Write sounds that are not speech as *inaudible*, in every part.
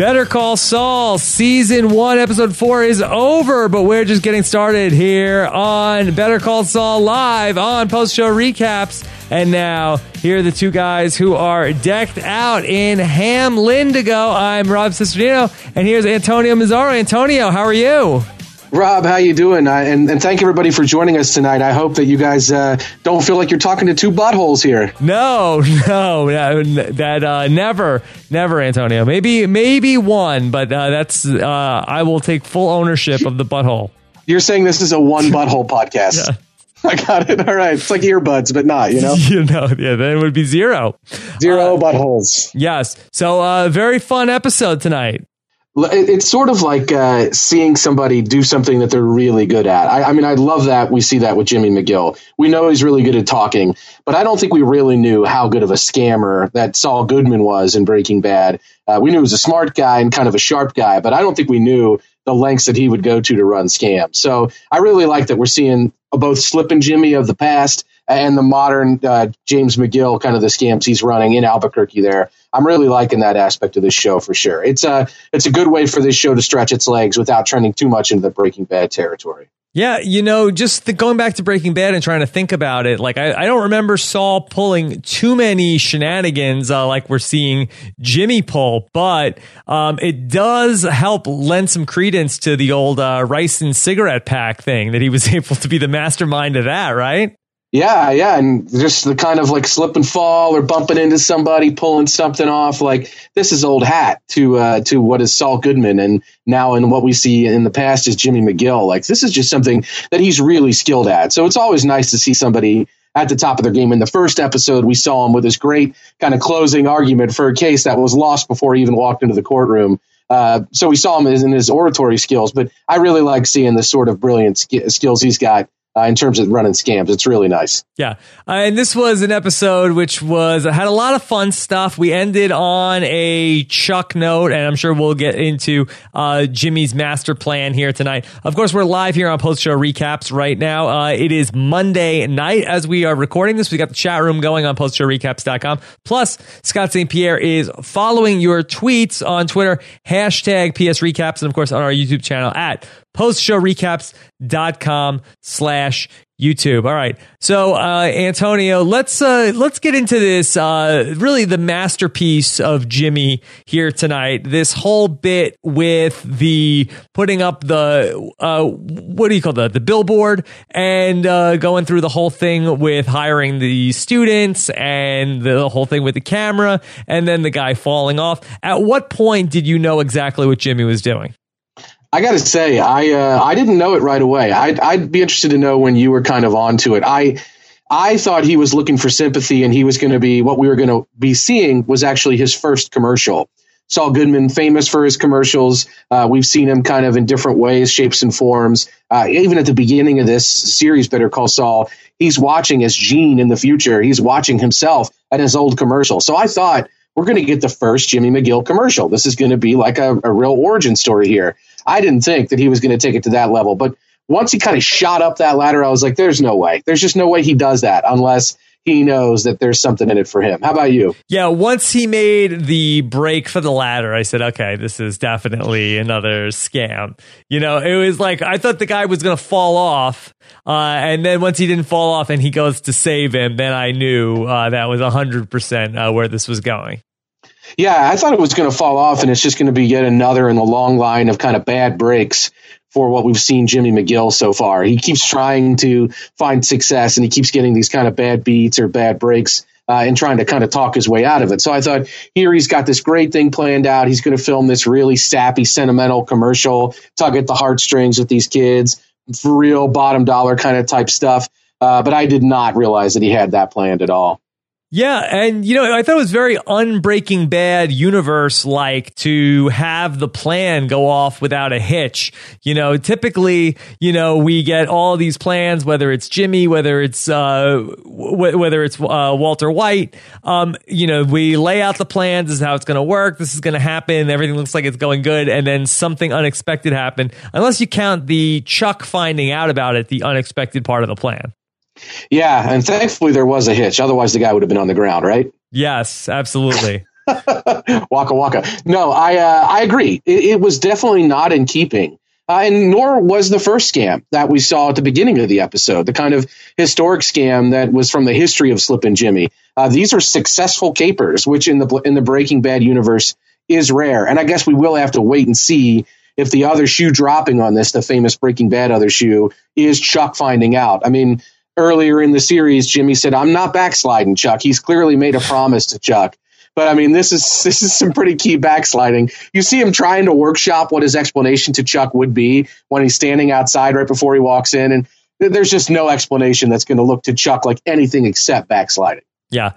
Better Call Saul season one, episode four is over, but we're just getting started here on Better Call Saul live on post show recaps. And now, here are the two guys who are decked out in Hamlindigo. I'm Rob Cesternino, and here's Antonio Mazzaro. Antonio, how are you? Rob, how you doing? Uh, and, and thank everybody for joining us tonight. I hope that you guys uh, don't feel like you're talking to two buttholes here. No, *laughs* no, that uh, never, never, Antonio. Maybe, maybe one, but uh, that's uh, I will take full ownership of the butthole. You're saying this is a one *laughs* butthole podcast. Yeah. *laughs* I got it. All right. It's like earbuds, but not, you know? you know, yeah, then it would be zero. Zero uh, buttholes. Yes. So, uh, very fun episode tonight it's sort of like uh, seeing somebody do something that they're really good at. I, I, mean, I love that we see that with Jimmy McGill. We know he's really good at talking, but I don't think we really knew how good of a scammer that Saul Goodman was in Breaking Bad. Uh, we knew he was a smart guy and kind of a sharp guy, but I don't think we knew the lengths that he would go to to run scams. So I really like that we're seeing both Slippin' Jimmy of the past and the modern uh, James McGill kind of the scams he's running in Albuquerque there. I'm really liking that aspect of this show for sure. It's a it's a good way for this show to stretch its legs without trending too much into the Breaking Bad territory. Yeah, you know, just the, going back to Breaking Bad and trying to think about it, like I, I don't remember Saul pulling too many shenanigans uh, like we're seeing Jimmy pull, but um, it does help lend some credence to the old uh, rice and cigarette pack thing that he was *laughs* able to be the mastermind of that, right? Yeah, yeah, and just the kind of like slip and fall or bumping into somebody, pulling something off. Like this is old hat to uh, to what is Saul Goodman, and now in what we see in the past is Jimmy McGill. Like this is just something that he's really skilled at. So it's always nice to see somebody at the top of their game. In the first episode, we saw him with this great kind of closing argument for a case that was lost before he even walked into the courtroom. Uh, so we saw him in his oratory skills, but I really like seeing the sort of brilliant sk- skills he's got uh, in terms of running scams. It's really nice. Yeah. Uh, and this was an episode which was had a lot of fun stuff. We ended on a Chuck note, and I'm sure we'll get into uh, Jimmy's master plan here tonight. Of course, we're live here on post show recaps right now. Uh, it is Monday night as we are recording this. We got the chat room going on post show postshowrecaps.com. Plus, Scott St. Pierre is following your tweets on Twitter, hashtag PS Recaps, and of course on our YouTube channel at postshowrecaps.com slash YouTube. All right. So, uh, Antonio, let's, uh, let's get into this, uh, really the masterpiece of Jimmy here tonight. This whole bit with the putting up the, uh, what do you call that? The billboard and, uh, going through the whole thing with hiring the students and the whole thing with the camera and then the guy falling off. At what point did you know exactly what Jimmy was doing? I got to say, I uh, I didn't know it right away. I'd, I'd be interested to know when you were kind of onto it. I I thought he was looking for sympathy, and he was going to be what we were going to be seeing was actually his first commercial. Saul Goodman, famous for his commercials. Uh, we've seen him kind of in different ways, shapes, and forms. Uh, even at the beginning of this series, Better Call Saul, he's watching as Gene in the future. He's watching himself at his old commercial. So I thought we're going to get the first Jimmy McGill commercial. This is going to be like a, a real origin story here. I didn't think that he was going to take it to that level. But once he kind of shot up that ladder, I was like, there's no way. There's just no way he does that unless he knows that there's something in it for him. How about you? Yeah, once he made the break for the ladder, I said, okay, this is definitely another scam. You know, it was like I thought the guy was going to fall off. Uh, and then once he didn't fall off and he goes to save him, then I knew uh, that was 100% uh, where this was going. Yeah, I thought it was going to fall off, and it's just going to be yet another in the long line of kind of bad breaks for what we've seen Jimmy McGill so far. He keeps trying to find success, and he keeps getting these kind of bad beats or bad breaks. Uh, and trying to kind of talk his way out of it. So I thought here he's got this great thing planned out. He's going to film this really sappy, sentimental commercial, tug at the heartstrings with these kids, for real bottom dollar kind of type stuff. Uh, but I did not realize that he had that planned at all. Yeah, and you know, I thought it was very unbreaking bad universe like to have the plan go off without a hitch. You know, typically, you know, we get all these plans, whether it's Jimmy, whether it's uh, w- whether it's uh, Walter White. Um, you know, we lay out the plans. This is how it's going to work. This is going to happen. Everything looks like it's going good, and then something unexpected happened. Unless you count the Chuck finding out about it, the unexpected part of the plan. Yeah, and thankfully there was a hitch. Otherwise, the guy would have been on the ground, right? Yes, absolutely. *laughs* waka waka. No, I uh, I agree. It, it, was definitely not in keeping, uh, and nor was the first scam that we saw at the beginning of the episode, the kind of historic scam that was from the history of Slippin' Jimmy. Uh, these are successful capers, which in the in the Breaking Bad universe is rare, and I guess we will have to wait and see if the other shoe dropping on this, the famous Breaking Bad other shoe, is Chuck finding out. I mean, earlier in the series, Jimmy said, "I'm not backsliding, Chuck." He's clearly made a promise to Chuck. But I mean, this is *laughs* this is some pretty key backsliding. You see him trying to workshop what his explanation to Chuck would be when he's standing outside right before he walks in, and there's just no explanation that's going to look to Chuck like anything except backsliding. Yeah.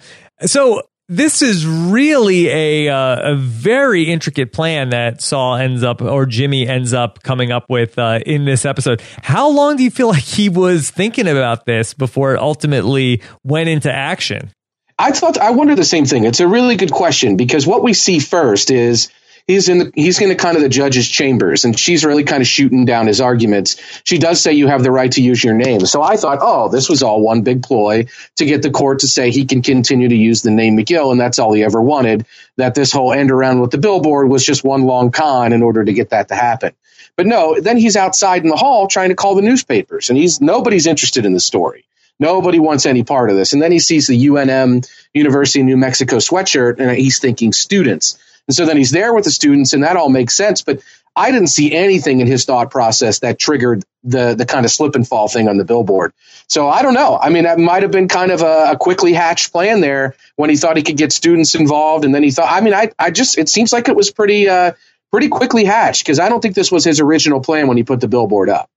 So this is really a uh, a very intricate plan that Saul ends up or Jimmy ends up coming up with uh, in this episode. How long do you feel *laughs* like he was thinking about this before it ultimately went into action? I thought I wonder the same thing. It's a really good question because what we see first is he's in the, he's in the kind of the judge's chambers and she's really kind of shooting down his arguments. She does say you have the right to use your name. So I thought, oh, this was all one big ploy to get the court to say he can continue to use the name McGill and that's all he ever wanted. That this whole end around with the billboard was just one long con in order to get that to happen. But no, then he's outside in the hall trying to call the newspapers and he's nobody's interested in the story. Nobody wants any part of this. And then he sees the UNM University of New Mexico sweatshirt and he's thinking students. And so then he's there with the students, and that all makes sense. But I didn't see anything in his thought process that triggered the the kind of slip and fall thing on the billboard. So I don't know. I mean, that might have been kind of a, a, quickly hatched plan there when he thought he could get students involved, and then he thought. I mean, I I just it seems like it was pretty uh, pretty quickly hatched because I don't think this was his original plan when he put the billboard up.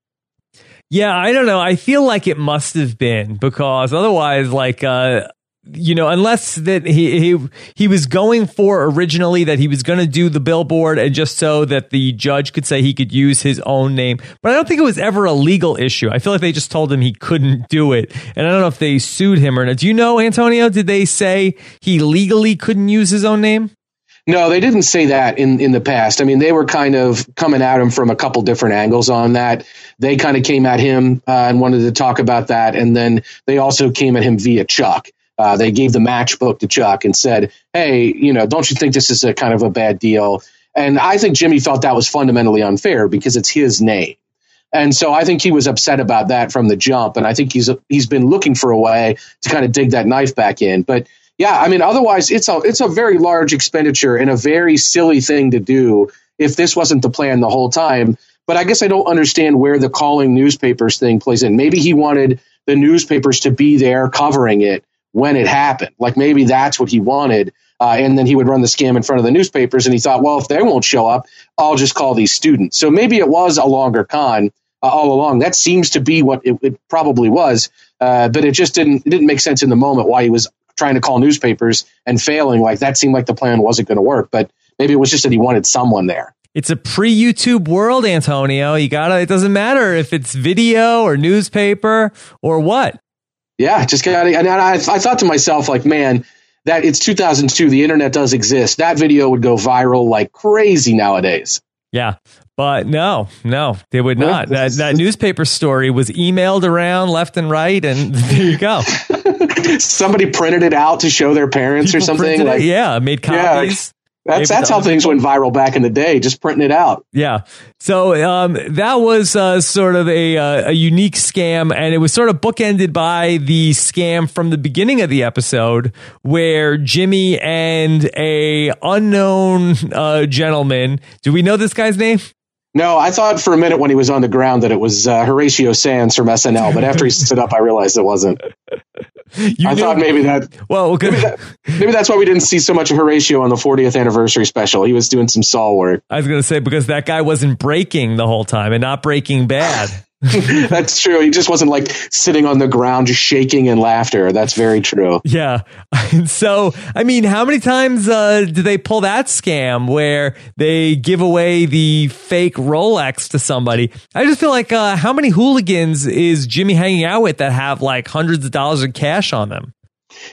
Yeah, I don't know. I feel like it must have been because otherwise, like, uh, you know, unless that he he he was going for originally that he was going to do the billboard and just so that the judge could say he could use his own name. But I don't think it was ever a legal issue. I feel like they just told him he couldn't do it, and I don't know if they sued him or not. Do you know, Antonio? Did they say he legally couldn't use his own name? No, they didn't say that in, in the past. I mean, they were kind of coming at him from a couple different angles on that. They kind of came at him uh, and wanted to talk about that. And then they also came at him via Chuck. Uh, they gave the matchbook to Chuck and said, "Hey, you know, don't you think this is a kind of a bad deal?" And I think Jimmy thought that was fundamentally unfair because it's his name. And so I think he was upset about that from the jump. And I think he's he's been looking for a way to kind of dig that knife back in. But yeah, I mean, otherwise it's a it's a very large expenditure and a very silly thing to do if this wasn't the plan the whole time. But I guess I don't understand where the calling newspapers thing plays in. Maybe he wanted the newspapers to be there covering it when it happened. Like maybe that's what he wanted. Uh, and then he would run the scam in front of the newspapers. And he thought, well, if they won't show up, I'll just call these students. So maybe it was a longer con uh, all along. That seems to be what it, it probably was. Uh, but it just didn't it didn't make sense in the moment why he was trying to call newspapers and failing. Like that seemed like the plan wasn't going to work. But maybe it was just that he wanted someone there. It's a pre YouTube world, Antonio. You gotta, it doesn't matter if it's video or newspaper or what. Yeah, just got it and I, I thought to myself, like, man, that it's 2002. The internet does exist. That video would go viral like crazy nowadays. Yeah, but no, no, they would not. that that *laughs* newspaper story was emailed around left and right, and *laughs* there you go. Somebody printed it out to show their parents People or something. Like, yeah, made copies. That's that's how things went viral back in the day, just printing it out. Yeah. So um, that was uh, sort of a uh, a unique scam, and it was sort of bookended by the scam from the beginning of the episode, where Jimmy and a unknown uh, gentleman. Do we know this guy's name? No, I thought for a minute when he was on the ground that it was uh, Horatio Sanz from SNL, but after he stood up, I realized it wasn't. *laughs* You I thought maybe that. Well, okay. maybe, that, maybe that's why we didn't see so much of Horatio on the 40th anniversary special. He was doing some Saul work. I was going to say because that guy wasn't breaking the whole time and not breaking bad. *laughs* *laughs* That's true. He just wasn't like sitting on the ground, just shaking in laughter. That's very true. Yeah. *laughs* so, I mean, how many times uh, do they pull that scam where they give away the fake Rolex to somebody? I just feel like uh, how many hooligans is Jimmy hanging out with that have like hundreds of dollars of cash on them?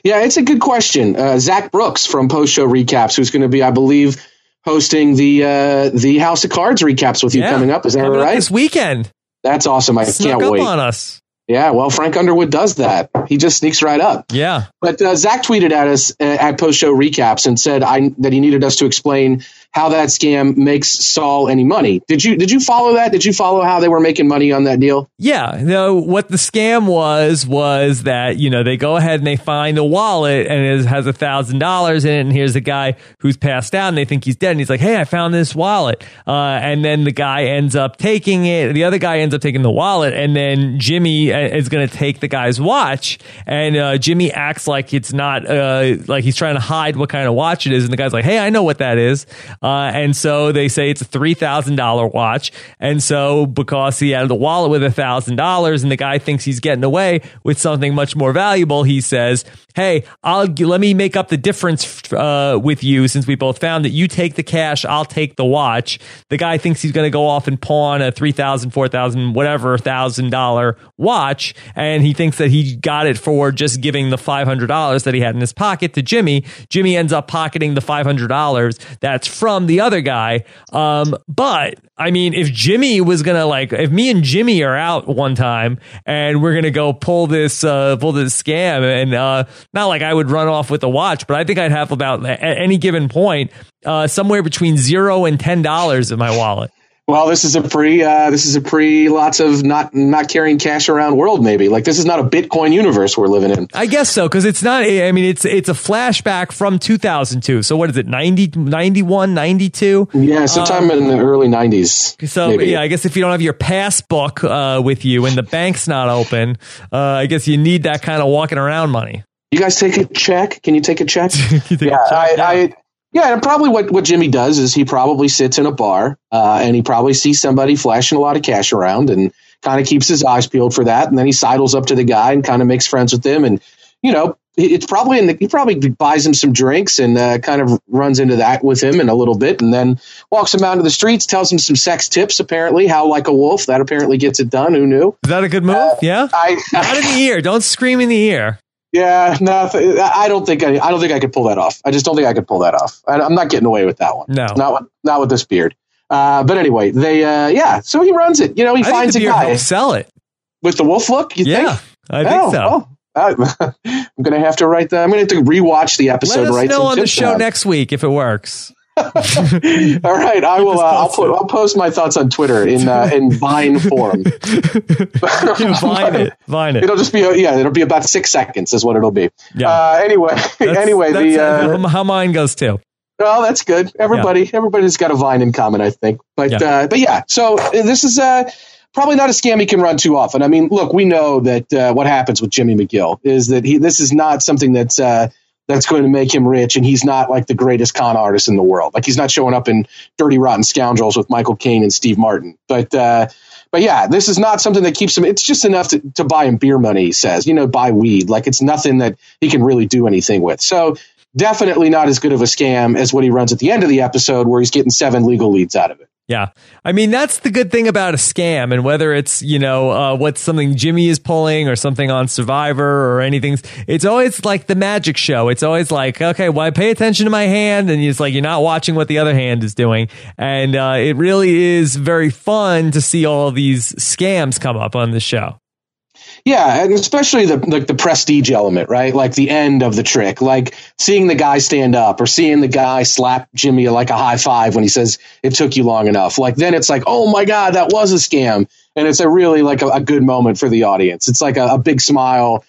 Yeah, it's a good question. Uh, Zach Brooks from Post Show Recaps, who's going to be, I believe, hosting the uh, the House of Cards recaps with you yeah, coming up. Is that right? This weekend. That's awesome. I Snuck can't wait. on us. Yeah, well, Frank Underwood does that. He just sneaks right up. Yeah. But uh, Zach tweeted at us uh, at post show recaps and said I, that he needed us to explain how that scam makes Saul any money. Did you did you follow that? Did you follow how they were making money on that deal? Yeah. No, what the scam was was that you know they go ahead and they find a wallet and it has a thousand dollars in it, and here's a guy who's passed out, and they think he's dead, and he's like, "Hey, I found this wallet," uh, and then the guy ends up taking it. The other guy ends up taking the wallet, and then Jimmy uh, is going to take the guy's watch, and uh, Jimmy acts like it's not uh, like he's trying to hide what kind of watch it is, and the guy's like, "Hey, I know what that is." Uh, and so they say it's a $3,000 watch. And so because he had the wallet with a $1,000 and the guy thinks he's getting away with something much more valuable, he says, Hey, I'll let me make up the difference uh, with you since we both found that you take the cash, I'll take the watch. The guy thinks he's going to go off and pawn a three thousand, four thousand, whatever thousand dollar watch, and he thinks that he got it for just giving the five hundred dollars that he had in his pocket to Jimmy. Jimmy ends up pocketing the five hundred dollars that's from the other guy. Um, but I mean, if Jimmy was gonna like, if me and Jimmy are out one time and we're gonna go pull this, uh, pull this scam, and uh, not like I would run off with a watch, but I think I'd have about at any given point uh, somewhere between zero and ten dollars in my wallet. Well, this is a pre. Uh, this is a pre. Lots of not not carrying cash around world. Maybe like this is not a Bitcoin universe we're living in. I guess so because it's not. I mean, it's it's a flashback from 2002. So what is it? 90, 91, 92? Yeah, sometime um, in the early 90s. So maybe. yeah, I guess if you don't have your passbook uh, with you and the bank's not open, uh, I guess you need that kind of walking around money. You guys take a check? Can you take a check? *laughs* take yeah, a check? I, yeah. I yeah, and probably what, what Jimmy does is he probably sits in a bar uh, and he probably sees somebody flashing a lot of cash around and kind of keeps his eyes peeled for that. And then he sidles up to the guy and kind of makes friends with him. And, you know, it's probably in the, he probably buys him some drinks and uh, kind of runs into that with him in a little bit and then walks him out into the streets, tells him some sex tips, apparently, how like a wolf. That apparently gets it done. Who knew? Is that a good move? Uh, yeah. I, Not in the ear. Don't scream in the ear. Yeah, no, I don't think I, I don't think I could pull that off. I just don't think I could pull that off. I, am not getting away with that one. No, not with, not with this beard. Uh, but anyway, they uh, yeah. So he runs it. You know, he I finds a guy. Sell it with the wolf look. You yeah, think? I think oh, so. Oh. *laughs* I'm gonna have to write that. I'm gonna have to rewatch the episode. Let us right know on the show next week if it works. *laughs* All right, I will. Uh, I'll put. I'll post my thoughts on Twitter in uh, *laughs* in Vine form. *laughs* Vine it. Vine it. It'll just be. Yeah, it'll be about six seconds. Is what it'll be. Yeah. Uh, anyway. That's, anyway, that's the uh, how mine goes too. Well, that's good. Everybody, yeah. everybody's got a Vine in common, I think. But yeah. Uh, but yeah. So uh, this is uh, probably not a scam he can run too often. I mean, look, we know that uh, what happens with Jimmy McGill is that he. This is not something that's. That's going to make him rich. And he's not like the greatest con artist in the world. Like he's not showing up in Dirty Rotten Scoundrels with Michael Caine and Steve Martin. But, uh, but yeah, this is not something that keeps him. It's just enough to, to buy him beer money, he says, you know, buy weed. Like it's nothing that he can really do anything with. So definitely not as good of a scam as what he runs at the end of the episode where he's getting seven legal leads out of it. Yeah. I mean, that's the good thing about a scam. And whether it's, you know, uh, what's something Jimmy is pulling or something on Survivor or anything, it's always like the magic show. It's always like, okay, well, pay attention to my hand. And it's like, you're not watching what the other hand is doing. And uh, it really is very fun to see all these scams come up on the show. Yeah, and especially the like the prestige element, right? Like the end of the trick, like seeing the guy stand up or seeing the guy slap Jimmy like a high five when he says it took you long enough. Like then it's like, oh my god, that was a scam, and it's a really like a, a good moment for the audience. It's like a, a big smile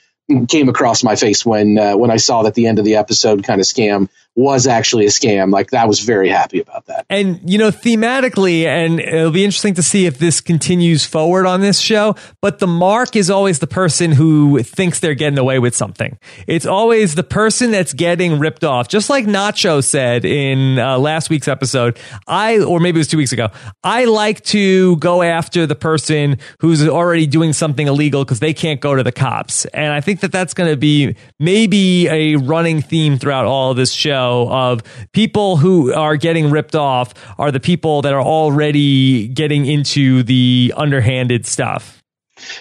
came across my face when uh, when I saw that the end of the episode kind of scam was actually a scam. Like that was very happy about that. And you know, thematically, and it'll be interesting to see if this continues forward on this show. But the mark is always the person who thinks they're getting away with something. It's always the person that's getting ripped off. Just like Nacho said in uh, last week's episode, I or maybe it was two weeks ago. I like to go after the person who's already doing something illegal because they can't go to the cops. And I think that that's going to be maybe a running theme throughout all of this show of people who are getting ripped off are the people that are already getting into the underhanded stuff.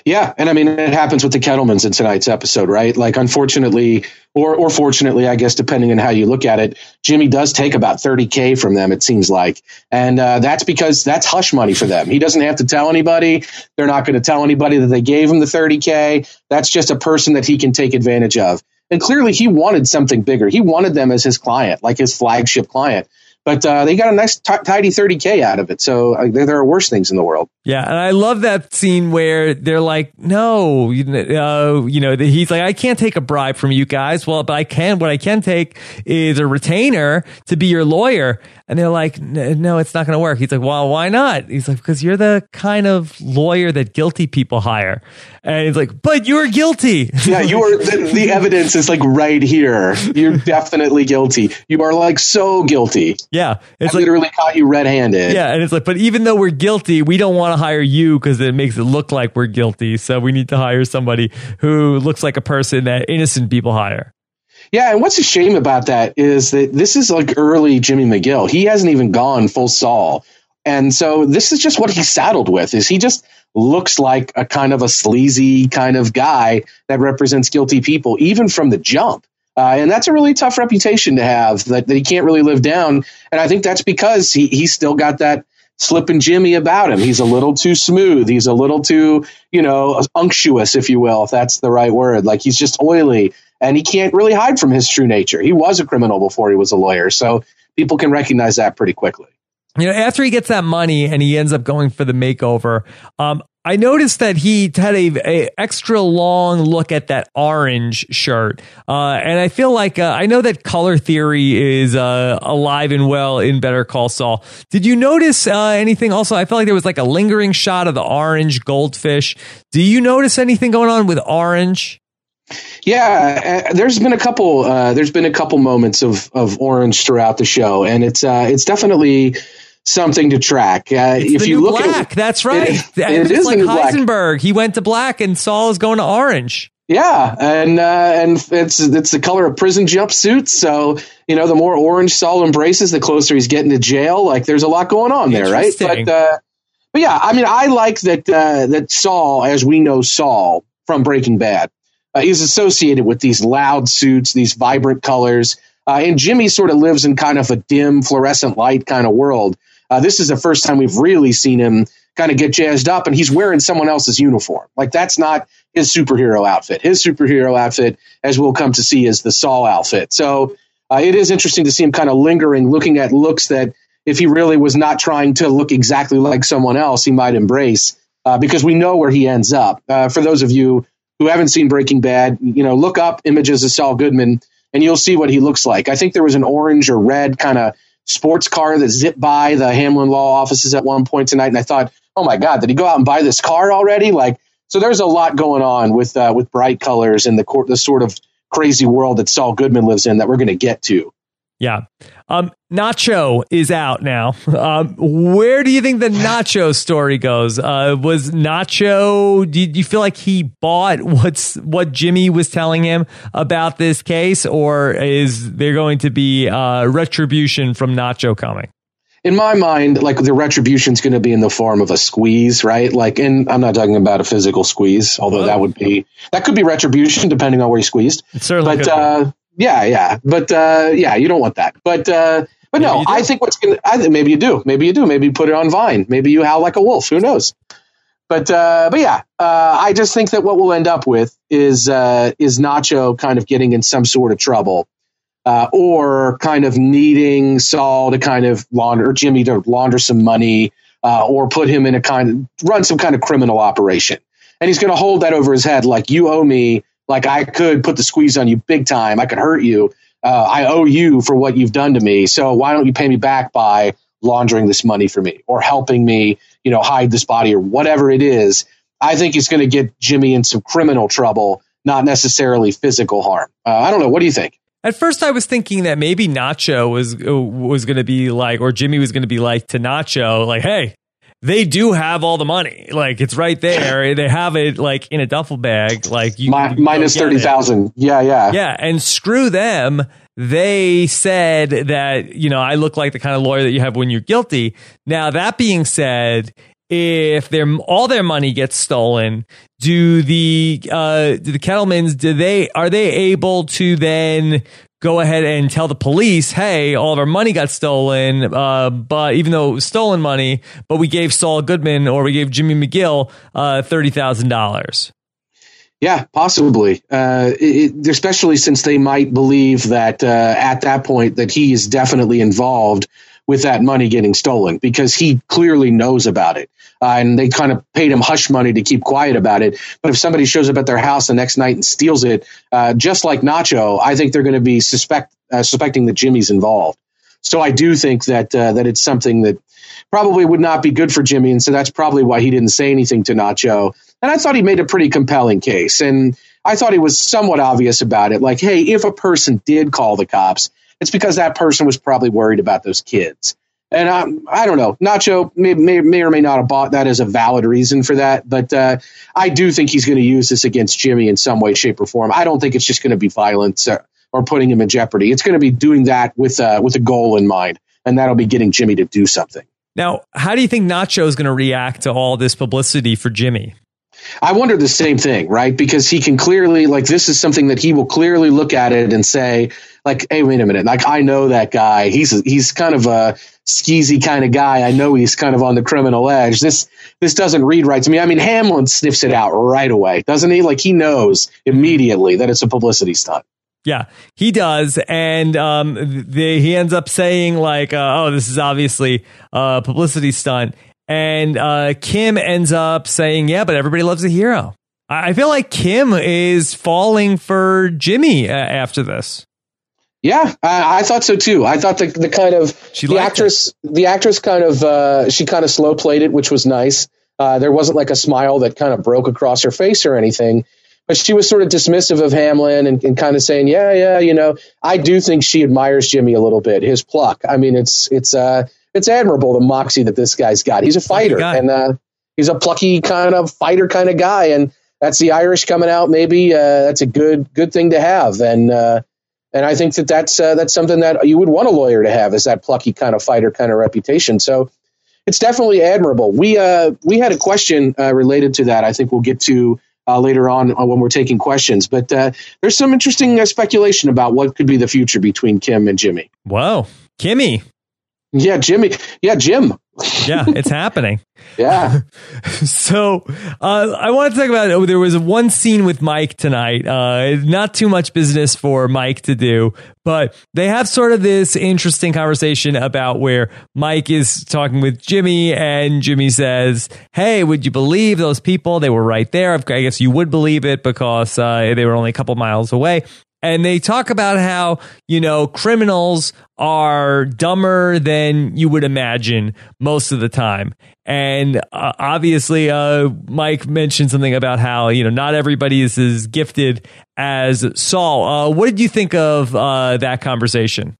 Yeah, and I mean it happens with the Kettlemans in tonight's episode, right? Like, unfortunately, or or fortunately, I guess depending on how you look at it, Jimmy does take about thirty k from them. It seems like, and uh, that's because that's hush money for them. He doesn't have to tell anybody. They're not going to tell anybody that they gave him the thirty k. That's just a person that he can take advantage of. And clearly, he wanted something bigger. He wanted them as his client, like his flagship client but uh, they got a nice t- tidy 30k out of it. So uh, there, are worse things in the world. Yeah, and I love that scene where they're like, "No, uh, you know," he's like, "I can't take a bribe from you guys." Well, but I can. What I can take is a retainer to be your lawyer. And they're like, no, it's not going to work. He's like, well, why not? He's like, because you're the kind of lawyer that guilty people hire. And he's like, but you're guilty. *laughs* Yeah, you are. The, the evidence is like right here. You're definitely guilty. You are like so guilty. Yeah. It's I like, literally caught you red handed. Yeah. And it's like, but even though we're guilty, we don't want to hire you because it makes it look like we're guilty. So we need to hire somebody who looks like a person that innocent people hire. Yeah, and what's a shame about that is that this is like early Jimmy McGill. He hasn't even gone full Saul. And so this is just what he's saddled with is he just looks like a kind of a sleazy kind of guy that represents guilty people, even from the jump. Uh, and that's a really tough reputation to have that, that he can't really live down. And I think that's because he, he's still got that slipping Jimmy about him. He's a little too smooth. He's a little too, you know, unctuous, if you will, if that's the right word. Like he's just oily and he can't really hide from his true nature. He was a criminal before he was a lawyer, so people can recognize that pretty quickly. You know, after he gets that money and he ends up going for the makeover, um, I noticed that he had a, a, extra long look at that orange shirt, uh, and I feel like uh, I know that color theory is uh, alive and well in Better Call Saul. Did you notice uh, anything? Also, I felt like there was like a lingering shot of the orange goldfish. Do you notice anything going on with orange? Yeah, uh, there's been a couple. Uh, there's been a couple moments of of orange throughout the show, and it's uh, it's definitely something to track. Uh, if you look black, at that's right. It, *laughs* it is like Heisenberg. Black. He went to black, and Saul is going to orange. Yeah, and uh, and it's it's the color of prison jumpsuits. So you know, the more orange Saul embraces, the closer he's getting to jail. Like there's a lot going on there, right? But uh, but yeah, I mean, I like that uh, that Saul, as we know Saul from Breaking Bad, uh, he's associated with these loud suits, these vibrant colors. Uh, and Jimmy sort of lives in kind of a dim, fluorescent light kind of world. Uh, this is the first time we've really seen him kind of get jazzed up, and he's wearing someone else's uniform. Like that's not his superhero outfit. His superhero outfit, as we'll come to see, is the Saul outfit. So uh, it is interesting to see him kind of lingering, looking at looks that if he really was not trying to look exactly like someone else, he might embrace. Uh, because we know where he ends up. Uh, for those of you who haven't seen Breaking Bad, you know, look up images of Saul Goodman and you'll see what he looks like. I think there was an orange or red kind of sports car that zipped by the Hamlin Law offices at one point tonight, and I thought, oh my God, did he go out and buy this car already? Like, so there's a lot going on with uh, with bright colors and the court, the sort of crazy world that Saul Goodman lives in that we're going to get to. Yeah. Um, Nacho is out now. Um, where do you think the *laughs* Nacho story goes? Uh, was Nacho? Do you, do you, feel like he bought what's what Jimmy was telling him about this case, or is there going to be uh, retribution from Nacho coming? in my mind, like the retribution is going to be in the form of a squeeze, right? Like, and I'm not talking about a physical squeeze, although oh. that would be that could be retribution depending on where he squeezed. It certainly but uh, yeah, yeah, but uh, yeah, you don't want that. But uh, but maybe no, I think what's gonna. I think maybe you do. Maybe you do. Maybe you put it on Vine. Maybe you howl like a wolf. Who knows? But uh, but yeah, uh, I just think that what we'll end up with is uh, is Nacho kind of getting in some sort of trouble, uh, or kind of needing Saul to kind of launder or Jimmy to launder some money, uh, or put him in a kind of run some kind of criminal operation, and he's going to hold that over his head like you owe me like I could put the squeeze on you big time. I could hurt you. Uh, I owe you for what you've done to me. So why don't you pay me back by laundering this money for me or helping me, you know, hide this body or whatever it is? I think it's going to get Jimmy in some criminal trouble, not necessarily physical harm. Uh, I don't know. What do you think? At first, I was thinking that maybe Nacho was was going to be like, or Jimmy was going to be like to Nacho, like, "Hey, they do have all the money. Like it's right there. *laughs* they have it like in a duffel bag. Like you, My, you minus thirty thousand. Yeah, yeah, yeah. And screw them. They said that you know I look like the kind of lawyer that you have when you're guilty. Now that being said, if their all their money gets stolen, do the uh, do the Kettlemans do they are they able to then go ahead and tell the police, hey, all of our money got stolen, uh, but even though it was stolen money, but we gave Saul Goodman or we gave Jimmy McGill uh, thirty thousand dollars. Yeah, possibly. Uh, it, especially since they might believe that uh, at that point that he is definitely involved with that money getting stolen because he clearly knows about it. Uh, and they kind of paid him hush money to keep quiet about it. But if somebody shows up at their house the next night and steals it, uh, just like Nacho, I think they're going to be suspect uh, suspecting that Jimmy's involved. So I do think that uh, that it's something that probably would not be good for Jimmy, and so that's probably why he didn't say anything to Nacho. And I thought he made a pretty compelling case. And I thought he was somewhat obvious about it. Like, hey, if a person did call the cops, it's because that person was probably worried about those kids. And um, I don't know. Nacho may, may, may, or may not have bought that as a valid reason for that, but uh, I do think he's going to use this against Jimmy in some way, shape, or form. I don't think it's just going to be violence or, or, putting him in jeopardy. It's going to be doing that with uh, with a goal in mind, and that'll be getting Jimmy to do something. Now, how do you think Nacho is going to react to all this publicity for Jimmy? I wonder the same thing, right? Because he can clearly, like, this is something that he will clearly look at it and say, like, hey, wait a minute, like, I know that guy. He's he's kind of a skeezy kind of guy. I know he's kind of on the criminal edge. This this doesn't read right to me. I mean, Hamlin sniffs it out right away, doesn't he? Like, he knows immediately that it's a publicity stunt. Yeah, he does, and um, the, he ends up saying like, uh, "Oh, this is obviously a publicity stunt." And uh, Kim ends up saying, Yeah, but everybody loves a hero. I feel like Kim is falling for Jimmy uh, after this. Yeah, I, I, thought so too. I thought the, the kind of she the actress, it. the actress kind of uh, she kind of slow played it, which was nice. Uh, there wasn't like a smile that kind of broke across her face or anything, but she was sort of dismissive of Hamlin and, and kind of saying, "Yeah, yeah, you know, I do think she admires Jimmy a little bit, his pluck. I mean, it's it's uh, it's admirable the moxie that this guy's got. He's a fighter and uh, he's a plucky kind of fighter kind of guy, and that's the Irish coming out. Maybe uh, that's a good good thing to have, and uh, and I think that that's uh, that's something that you would want a lawyer to have is that plucky kind of fighter kind of reputation. So it's definitely admirable. We uh, we had a question uh, related to that. I think we'll get to. later on when we're taking questions, but there's some interesting speculation about what could be the future between Kim and Jimmy. Wow, Kimmy, yeah, Jimmy. Yeah, Jim. yeah, it's happening. *laughs* Yeah. so uh, I want to talk about. Oh, there was one scene with Mike tonight. Uh, not too much business for Mike to do, but they have sort of this interesting conversation about where Mike is talking with Jimmy, and Jimmy says, "Hey, would you believe those people? They were right there. I guess you would believe it because uh, they were only a couple miles away." And they talk about how you know criminals are dumber than you would imagine most of the time. And uh, obviously uh, mike mentioned something about how you know not everybody is as gifted as saul. Uh, what did you think of uh, that conversation?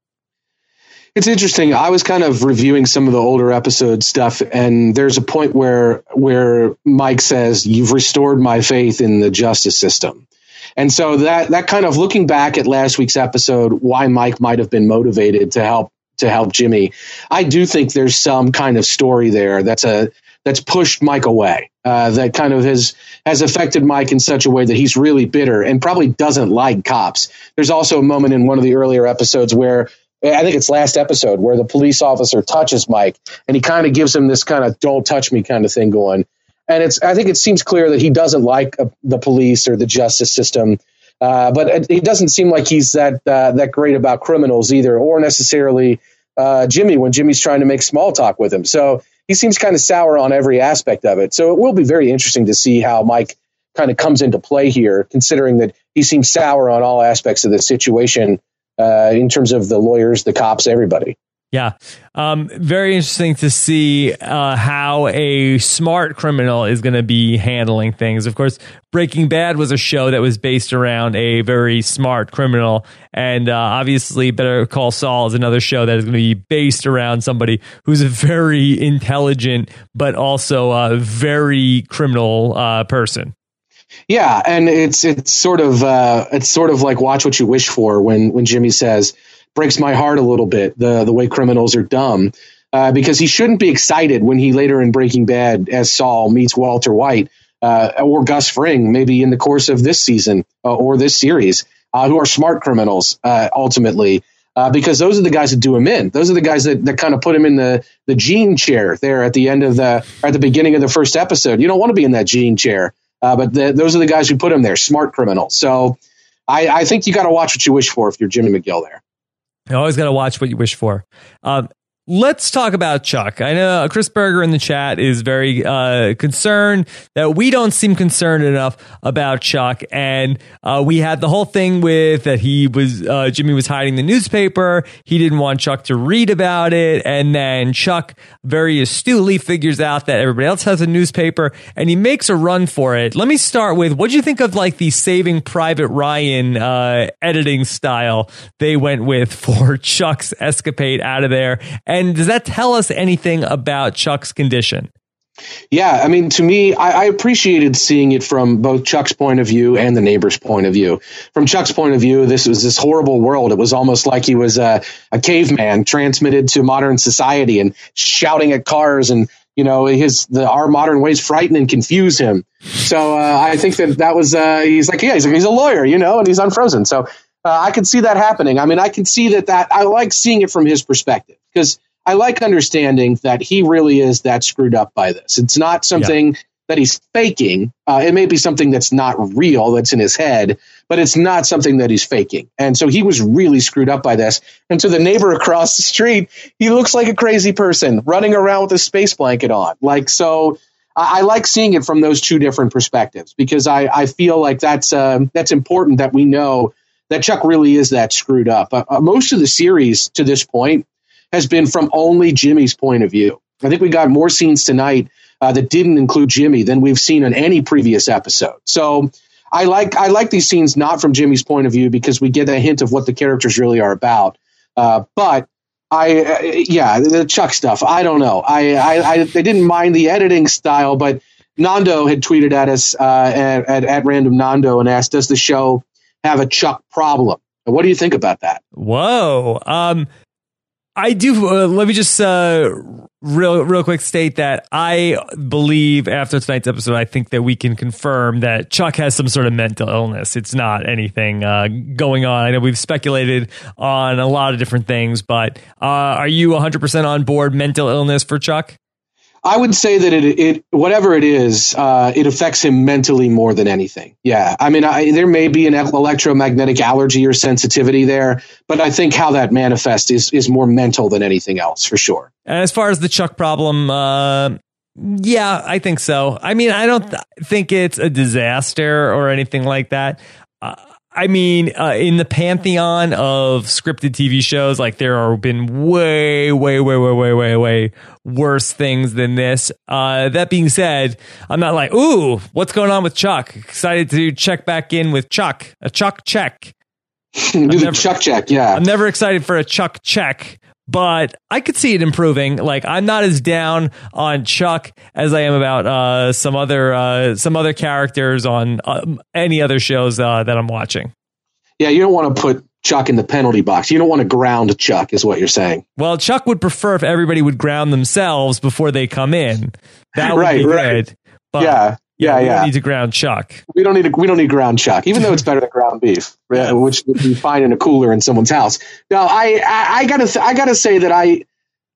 It's interesting. I was kind of reviewing some of the older episode stuff, and there's a point where where Mike says, "You've restored my faith in the justice system," And so that that kind of looking back at last week's episode, why Mike might have been motivated to help to help Jimmy, I do think there's some kind of story there that's a that's pushed Mike away. Uh, that kind of has has affected Mike in such a way that he's really bitter and probably doesn't like cops. There's also a moment in one of the earlier episodes where I think it's last episode where the police officer touches Mike and he kind of gives him this kind of "don't touch me" kind of thing going and it's I think it seems clear that he doesn't like uh, the police or the justice system. Uh, but it, it, doesn't seem like he's that uh, that great about criminals either, or necessarily uh, Jimmy when Jimmy's trying to make small talk with him. So he seems kind of sour on every aspect of it. So it will be very interesting to see how Mike kind of comes into play here, considering that he seems sour on all aspects of the situation uh, in terms of the lawyers, the cops, everybody. Yeah. Um, very interesting to see uh, how a smart criminal is going to be handling things. Of course, Breaking Bad was a show that was based around a very smart criminal. And uh, obviously, Better Call Saul is another show that is going to be based around somebody who's a very intelligent, but also a very criminal uh, person. Yeah, and it's it's sort of uh, it's sort of like watch what you wish for when when Jimmy says, breaks my heart a little bit the the way criminals are dumb. uh, because he shouldn't be excited when he later in Breaking Bad, as Saul meets Walter White uh, or Gus Fring, maybe in the course of this season uh, or this series, uh, who are smart criminals uh, ultimately. Uh, because those are the guys that do him in. Those are the guys that, that kind of put him in the, the gene chair there at the end of the, at the beginning of the first episode. You don't want to be in that gene chair, but the, those are the guys who put him there, smart criminals. So I, I think you got to watch what you wish for if you're Jimmy McGill there. You always got to watch what you wish for. Um, Let's talk about Chuck. I know Chris Berger in the chat is very uh, concerned that we don't seem concerned enough about Chuck, and uh, we had the whole thing with that he was uh, Jimmy was hiding the newspaper. He didn't want Chuck to read about it, and then Chuck very astutely figures out that everybody else has a newspaper, and he makes a run for it. Let me start with what do you think of like the Saving Private Ryan uh, editing style they went with *laughs* for Chuck's escapade out of there? And does that tell us anything about Chuck's condition? Yeah, I mean, to me, I, I, appreciated seeing it from both Chuck's point of view and the neighbor's point of view. From Chuck's point of view, this was this horrible world. It was almost like he was a, a caveman transmitted to modern society and shouting at cars and you know his the our modern ways frighten and confuse him. So uh, I think that that was uh, he's like yeah he's he's a lawyer you know and he's unfrozen. So uh, I can see that happening. I mean I can see that that I like seeing it from his perspective because I like understanding that he really is that screwed up by this. It's not something yeah. that he's faking. Uh, it may be something that's not real, that's in his head, but it's not something that he's faking. And so he was really screwed up by this. And to the neighbor across the street, he looks like a crazy person running around with a space blanket on. Like, so I, I like seeing it from those two different perspectives because I, I feel like that's, uh, that's important that we know that Chuck really is that screwed up. Uh, uh most of the series to this point has been from only Jimmy's point of view. I think we got more scenes tonight uh, that didn't include Jimmy than we've seen in any previous episode. So I like I like these scenes not from Jimmy's point of view because we get a hint of what the characters really are about. Uh, but I uh, yeah the Chuck stuff I don't know I, I I, I didn't mind the editing style, but Nando had tweeted at us uh, at, at, at random Nando and asked, "Does the show have a Chuck problem?" What do you think about that? Whoa. Um, I do. Uh, let me just uh, real, real quick state that I believe after tonight's episode, I think that we can confirm that Chuck has some sort of mental illness. It's not anything uh, going on. I know we've speculated on a lot of different things, but uh, are you 100% on board mental illness for Chuck? I would say that it, it whatever it is, uh, it affects him mentally more than anything. Yeah, I mean, I, there may be an electromagnetic allergy or sensitivity there, but I think how that manifests is is more mental than anything else, for sure. As far as the Chuck problem, uh, yeah, I think so. I mean, I don't th- think it's a disaster or anything like that. Uh, I mean, uh, in the pantheon of scripted TV shows, like there have been way, way, way, way, way, way, way worse things than this. Uh, that being said, I'm not like, ooh, what's going on with Chuck? Excited to check back in with Chuck, a Chuck check. *laughs* Do the Chuck check, yeah. I'm never excited for a Chuck check but I could see it improving. Like I'm not as down on Chuck as I am about uh, some other uh, some other characters on um, any other shows uh, that I'm watching. Yeah, you don't want to put Chuck in the penalty box. You don't want to ground Chuck, is what you're saying. Well, Chuck would prefer if everybody would ground themselves before they come in. That would *laughs* right, be right. good. But yeah. Yeah, we yeah. Need to ground Chuck. We don't need to. We don't need ground Chuck, even though it's better than ground beef, *laughs* which would be fine in a cooler in someone's house. Now, I, I, I gotta, th- I gotta say that I,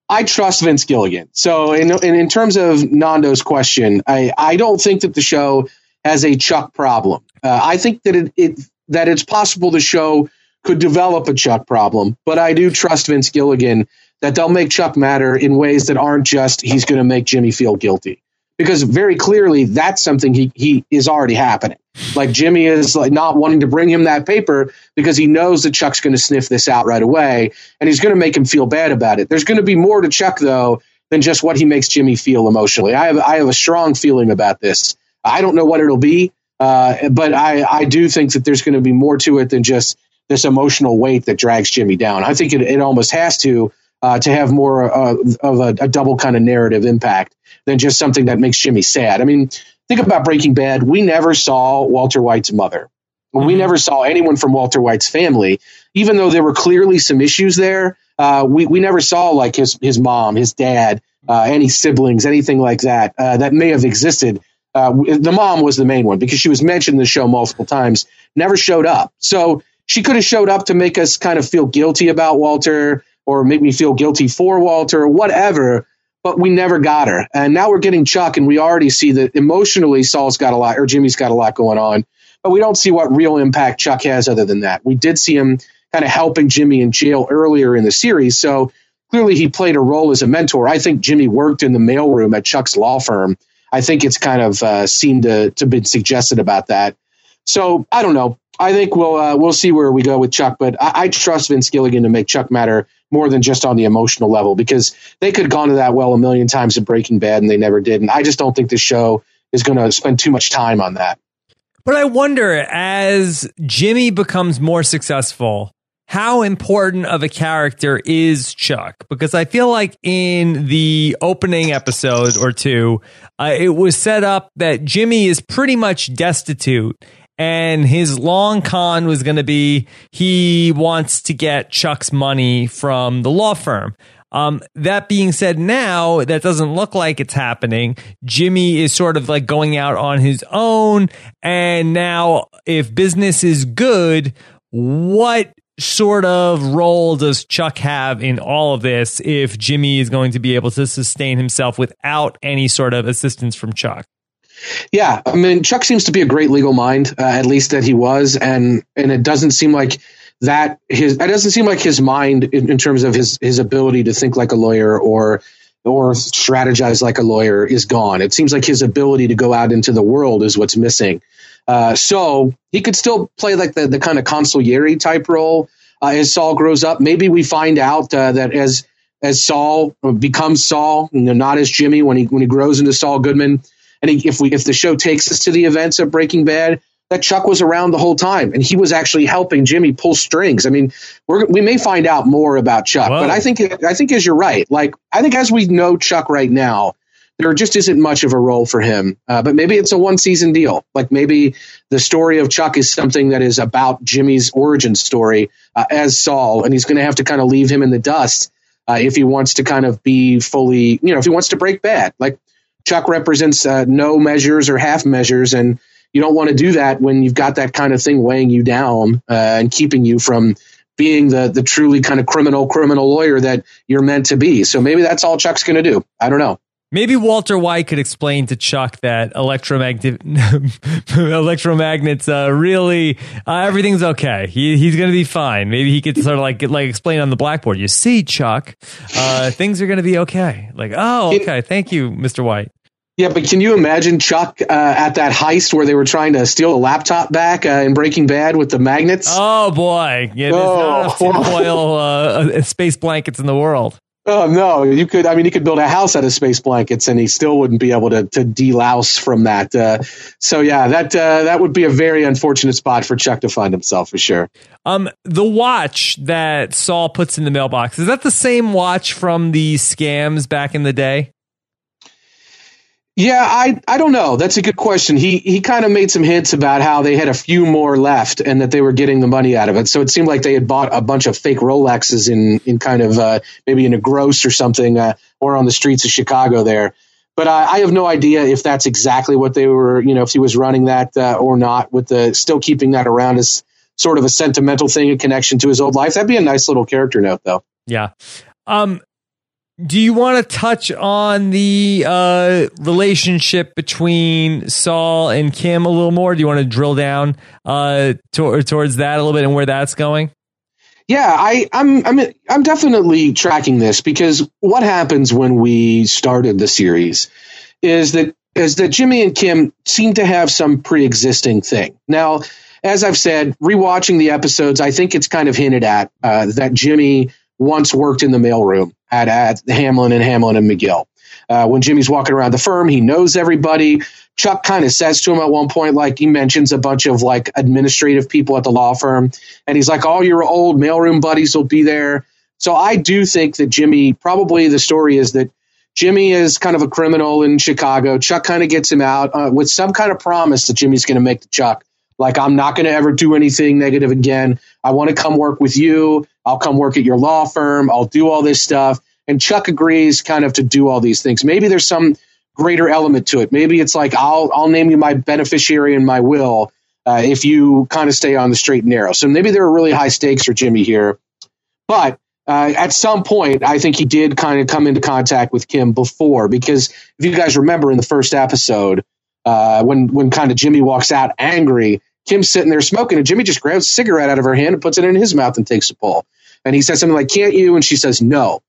I trust Vince Gilligan. So, in, in in terms of Nando's question, I, I don't think that the show has a Chuck problem. Uh, I think that it, it that it's possible the show could develop a Chuck problem, but I do trust Vince Gilligan that they'll make Chuck matter in ways that aren't just he's going to make Jimmy feel guilty because very clearly that's something he, he is already happening. Like Jimmy is like not wanting to bring him that paper because he knows that Chuck's going to sniff this out right away and he's going to make him feel bad about it. There's going to be more to Chuck though than just what he makes Jimmy feel emotionally. I have I have a strong feeling about this. I don't know what it'll be, uh, but I I do think that there's going to be more to it than just this emotional weight that drags Jimmy down. I think it, it almost has to uh, to have more uh, of a, a double kind of narrative impact than just something that makes Jimmy sad. I mean, think about Breaking Bad. We never saw Walter White's mother. We Mhm. never saw anyone from Walter White's family, even though there were clearly some issues there. Uh, we we never saw like his his mom, his dad, uh, any siblings, anything like that uh, that may have existed. Uh, the mom was the main one because she was mentioned in the show multiple times, never showed up. So she could have showed up to make us kind of feel guilty about Walter or make me feel guilty for Walter or whatever. But we never got her, and now we're getting Chuck, and we already see that emotionally Saul's got a lot, or Jimmy's got a lot going on but we don't see what real impact Chuck has other than that. We did see him kind of helping Jimmy in jail earlier in the series, so clearly he played a role as a mentor. I think Jimmy worked in the mailroom at Chuck's law firm. I think it's kind of uh, seemed to to been suggested about that. So I don't know. I think we'll uh, we'll see where we go with Chuck, but I, I trust Vince Gilligan to make Chuck matter more than just on the emotional level because they could have gone to that well a million times in Breaking Bad and they never did. And I just don't think the show is going to spend too much time on that. But I wonder as Jimmy becomes more successful, how important of a character is Chuck? Because I feel like in the opening episode or two, uh, it was set up that Jimmy is pretty much destitute. And his long con was going to be he wants to get Chuck's money from the law firm. Um, that being said, now that doesn't look like it's happening. Jimmy is sort of like going out on his own. And now, if business is good, what sort of role does Chuck have in all of this if Jimmy is going to be able to sustain himself without any sort of assistance from Chuck? Yeah, I mean, Chuck seems to be a great legal mind, uh, at least that he was, and and it doesn't seem like that his it doesn't seem like his mind in, in terms of his his ability to think like a lawyer or or strategize like a lawyer is gone. It seems like his ability to go out into the world is what's missing. Uh, so he could still play like the the kind of consigliere type role uh, as Saul grows up. Maybe we find out uh, that as as Saul becomes Saul, you know, not as Jimmy when he when he grows into Saul Goodman. And if we if the show takes us to the events of Breaking Bad, that Chuck was around the whole time, and he was actually helping Jimmy pull strings. I mean, we're, we may find out more about Chuck, Whoa. but I think I think as you're right, like I think as we know Chuck right now, there just isn't much of a role for him. Uh, but maybe it's a one season deal. Like maybe the story of Chuck is something that is about Jimmy's origin story uh, as Saul, and he's going to have to kind of leave him in the dust uh, if he wants to kind of be fully, you know, if he wants to break bad. Like Chuck represents uh, no measures or half measures, and you don't want to do that when you've got that kind of thing weighing you down uh, and keeping you from being the the truly kind of criminal criminal lawyer that you're meant to be. So maybe that's all Chuck's going to do. I don't know. Maybe Walter White could explain to Chuck that electromagnet *laughs* electromagnets uh, really uh, everything's okay. He, he's going to be fine. Maybe he could sort of like like explain on the blackboard. You see, Chuck, uh, things are going to be okay. Like, oh, okay, thank you, Mister White. Yeah, but can you imagine Chuck uh, at that heist where they were trying to steal a laptop back uh, in Breaking Bad with the magnets? Oh boy, yeah, there's not enough Oh. tinfoil uh, space blankets in the world. Oh no, you could. I mean, he could build a house out of space blankets, and he still wouldn't be able to to delouse from that. Uh, so yeah, that uh, that would be a very unfortunate spot for Chuck to find himself for sure. Um, the watch that Saul puts in the mailbox is that the same watch from the scams back in the day? Yeah, I I don't know. That's a good question. He he kind of made some hints about how they had a few more left and that they were getting the money out of it. So it seemed like they had bought a bunch of fake Rolexes in in kind of uh, maybe in a gross or something uh, or on the streets of Chicago there. But I, I have no idea if that's exactly what they were. You know, if he was running that uh, or not. With the still keeping that around as sort of a sentimental thing, a connection to his old life. That'd be a nice little character note, though. Yeah. Um, do you want to touch on the uh, relationship between Saul and Kim a little more? Do you want to drill down uh, to- towards that a little bit and where that's going? Yeah, I, I'm I'm I'm definitely tracking this because what happens when we started the series is that is that Jimmy and Kim seem to have some pre-existing thing. Now, as I've said, rewatching the episodes, I think it's kind of hinted at uh, that Jimmy once worked in the mailroom at, at Hamlin and Hamlin and McGill. Uh, when Jimmy's walking around the firm, he knows everybody. Chuck kind of says to him at one point, like he mentions a bunch of like administrative people at the law firm, and he's like, "All your old mailroom buddies will be there." So I do think that Jimmy, probably the story is that Jimmy is kind of a criminal in Chicago. Chuck kind of gets him out uh, with some kind of promise that Jimmy's going to make to Chuck Like, I'm not going to ever do anything negative again. I want to come work with you. I'll come work at your law firm. I'll do all this stuff. And Chuck agrees kind of to do all these things. Maybe there's some greater element to it. Maybe it's like, I'll, I'll name you my beneficiary in my will uh, if you kind of stay on the straight and narrow. So maybe there are really high stakes for Jimmy here. But uh, at some point, I think he did kind of come into contact with Kim before, because if you guys remember in the first episode, uh, when when kind of Jimmy walks out angry, Kim's sitting there smoking, and Jimmy just grabs a cigarette out of her hand and puts it in his mouth and takes a pull. And he says something like, "Can't you?" And she says, "No."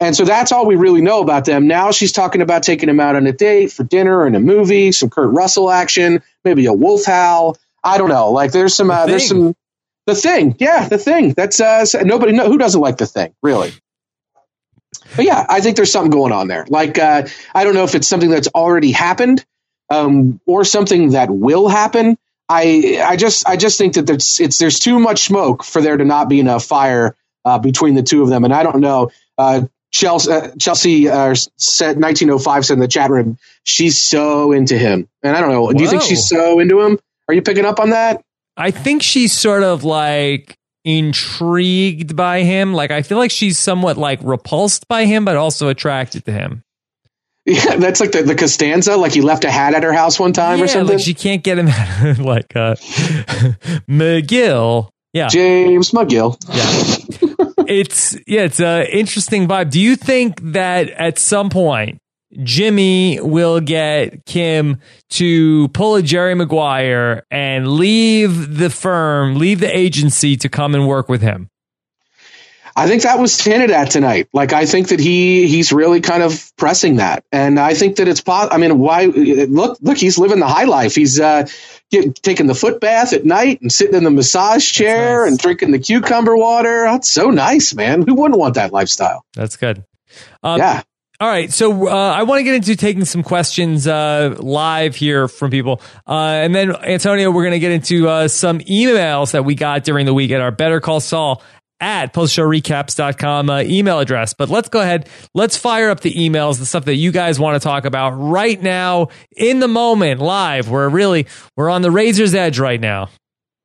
And so that's all we really know about them. Now she's talking about taking him out on a date for dinner and a movie, some Kurt Russell action, maybe a wolf howl. I don't know. Like there's some uh, there's some the thing. Yeah, the thing. That's uh, nobody know who doesn't like the thing, really. But yeah, I think there's something going on there. Like uh, I don't know if it's something that's already happened um, or something that will happen. I I just I just think that there's it's there's too much smoke for there to not be enough fire uh, between the two of them, and I don't know. Uh, Chelsea, uh, Chelsea uh, said 1905 said in the chat room she's so into him, and I don't know. Do you think she's so into him? Are you picking up on that? I think she's sort of like intrigued by him. Like I feel like she's somewhat like repulsed by him, but also attracted to him. Yeah, that's like the, the Costanza. Like he left a hat at her house one time yeah, or something. Like she can't get him *laughs* out. like uh, *laughs* McGill. Yeah, James McGill. Yeah, *laughs* it's yeah, it's an interesting vibe. Do you think that at some point Jimmy will get Kim to pull a Jerry Maguire and leave the firm, leave the agency to come and work with him? I think that was hinted at tonight. Like I think that he he's really kind of pressing that, and I think that it's. I mean, why look look he's living the high life. He's uh, taking the foot bath at night and sitting in the massage chair nice. and drinking the cucumber water. That's so nice, man. Who wouldn't want that lifestyle? That's good. Um, yeah. All right, so uh, I want to get into taking some questions uh, live here from people, uh, and then Antonio, we're going to get into uh, some emails that we got during the week at our Better Call Saul at postshowrecaps.com uh, email address. But let's go ahead. Let's fire up the emails, the stuff that you guys want to talk about right now in the moment, live. We're really, we're on the razor's edge right now.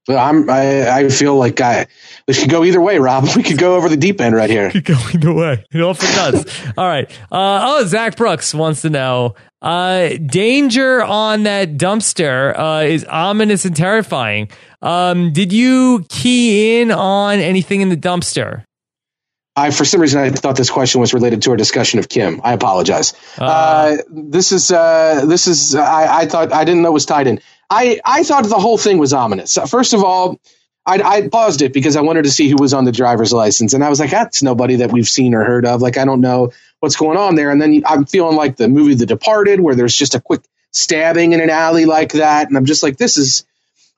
I'm, I, I feel like I, this could go either way, Rob. *laughs* We could go over the deep end right here. Could *laughs* go either way. It often does. *laughs* All right. Uh, oh, Zach Brooks wants to know, uh, danger on that dumpster, uh, is ominous and terrifying. Um, did you key in on anything in the dumpster? I, for some reason, I thought this question was related to our discussion of Kim. I apologize. Uh, uh, this is, uh, this is, I, I, thought, I didn't know it was tied in. I, I thought the whole thing was ominous. First of all, I, I paused it because I wanted to see who was on the driver's license. And I was like, that's nobody that we've seen or heard of. Like, I don't know what's going on there. And then I'm feeling like the movie The Departed, where there's just a quick stabbing in an alley like that. And I'm just like, this is,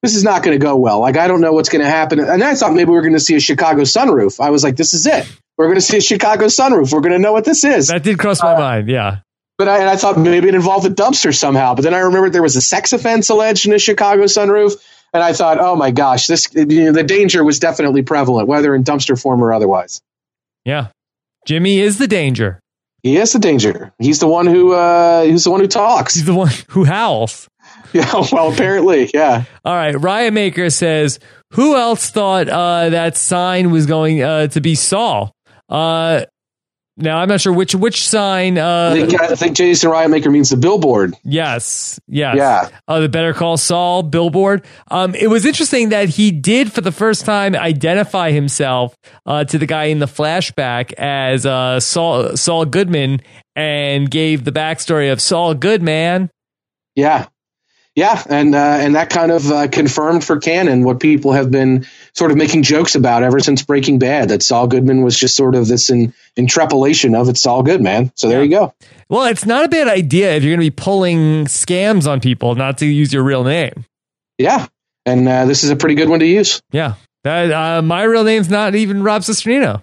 this is not going to go well. Like, I don't know what's going to happen. And I thought maybe we are going to see a Chicago sunroof. I was like, this is it. We're going to see a Chicago sunroof. We're going to know what this is. That did cross my uh, mind. Yeah. But I, I thought maybe it involved a dumpster somehow. But then I remembered there was a sex offense alleged in a Chicago sunroof. And I thought, oh my gosh, this you know, the danger was definitely prevalent, whether in dumpster form or otherwise. Yeah. Jimmy is the danger. He is the danger. He's the one who uh, he's the one who talks. He's the one who howls. *laughs* Yeah, well, apparently, yeah. All right, Riot Maker says, "Who else thought uh, that sign was going uh, to be Saul?" Uh, now I'm not sure which which sign. Uh, I, think, I think Jason Riotmaker means the billboard. Yes, yes, yeah. Uh, the Better Call Saul billboard. Um, it was interesting that he did for the first time identify himself uh, to the guy in the flashback as uh, Saul Saul Goodman and gave the backstory of Saul Goodman. Yeah, yeah, and uh, and that kind of uh, confirmed for canon what people have been sort of making jokes about ever since Breaking Bad. That Saul Goodman was just sort of this in, interpolation of it's all good, man. So there yeah. you go. Well, it's not a bad idea if you're going to be pulling scams on people not to use your real name. Yeah, and uh, this is a pretty good one to use. Yeah, that, uh, my real name's not even Rob Cesternino.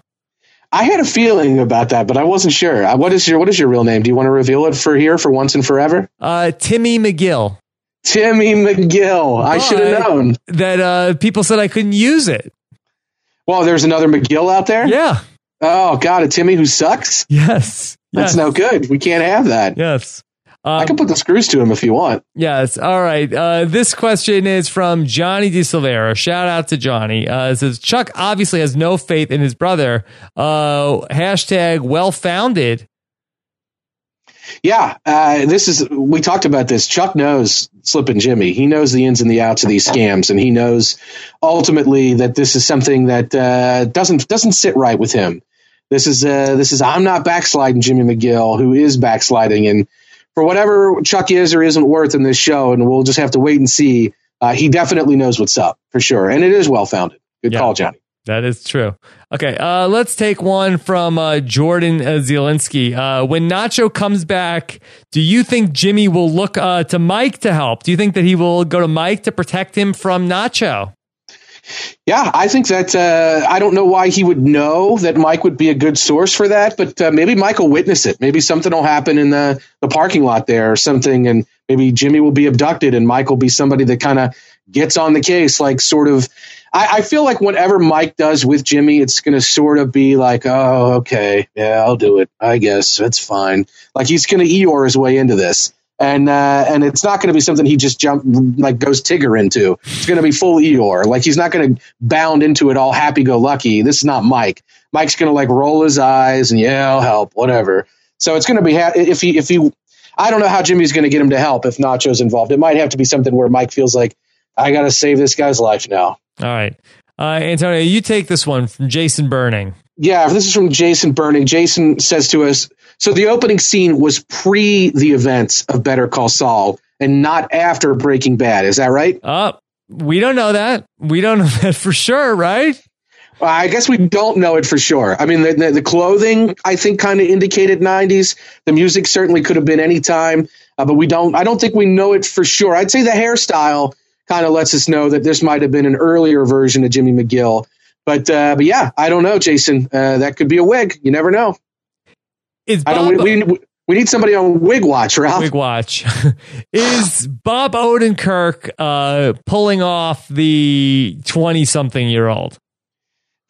I had a feeling about that, but I wasn't sure. Uh, what is your What is your real name? Do you want to reveal it for here for once and forever? Uh, Timmy McGill. Timmy McGill. I should have known that. Uh, people said I couldn't use it. Well, there's another McGill out there. Yeah. Oh God, a Timmy who sucks. Yes. That's yes. no good. We can't have that. Yes. Um, I can put the screws to him if you want. Yes. All right. Uh, this question is from Johnny De Silvera. Shout out to Johnny. Uh, it says Chuck obviously has no faith in his brother. Uh, hashtag well founded. Yeah, uh, this is we talked about this. Chuck knows Slippin' Jimmy. He knows the ins and the outs of these scams, and he knows ultimately that this is something that uh, doesn't doesn't sit right with him. This is uh, this is I'm not backsliding Jimmy McGill, who is backsliding, and for whatever Chuck is or isn't worth in this show, and we'll just have to wait and see. Uh, he definitely knows what's up for sure, and it is well founded. Good Yeah. call, Johnny. That is true. Okay, uh, let's take one from uh, Jordan uh, Zielinski. Uh, when Nacho comes back, do you think Jimmy will look uh, to Mike to help? Do you think that he will go to Mike to protect him from Nacho? Yeah, I think that uh, I don't know why he would know that Mike would be a good source for that, but uh, maybe Mike will witness it. Maybe something will happen in the, the parking lot there or something, and maybe Jimmy will be abducted, and Mike will be somebody that kind of gets on the case, like sort of. I, I feel like whatever Mike does with Jimmy, it's going to sort of be like, oh, okay, yeah, I'll do it. I guess that's fine. Like he's going to Eeyore his way into this. And uh, and it's not going to be something he just jump like goes Tigger into. It's going to be full Eeyore. Like he's not going to bound into it all happy go lucky. This is not Mike. Mike's going to like roll his eyes and yeah, I'll help, whatever. So it's going to be ha- if he if he. I don't know how Jimmy's going to get him to help if Nacho's involved. It might have to be something where Mike feels like I got to save this guy's life now. All right. Uh, Antonio, you take this one from Jason Burning. Yeah, this is from Jason Burning. Jason says to us, so the opening scene was pre the events of Better Call Saul and not after Breaking Bad. Is that right? Uh, we don't know that. We don't know *laughs* that for sure, right? Well, I guess we don't know it for sure. I mean, the, the, the clothing I think kind of indicated '90s. The music certainly could have been any time, uh, but we don't. I don't think we know it for sure. I'd say the hairstyle kind of lets us know that this might have been an earlier version of Jimmy McGill. But uh, but yeah, I don't know, Jason. Uh, that could be a wig. You never know. Is I don't. Bob- We, we, we need somebody on Wig Watch, Ralph. Big watch. *laughs* is Bob Odenkirk uh, pulling off the 20 something year old?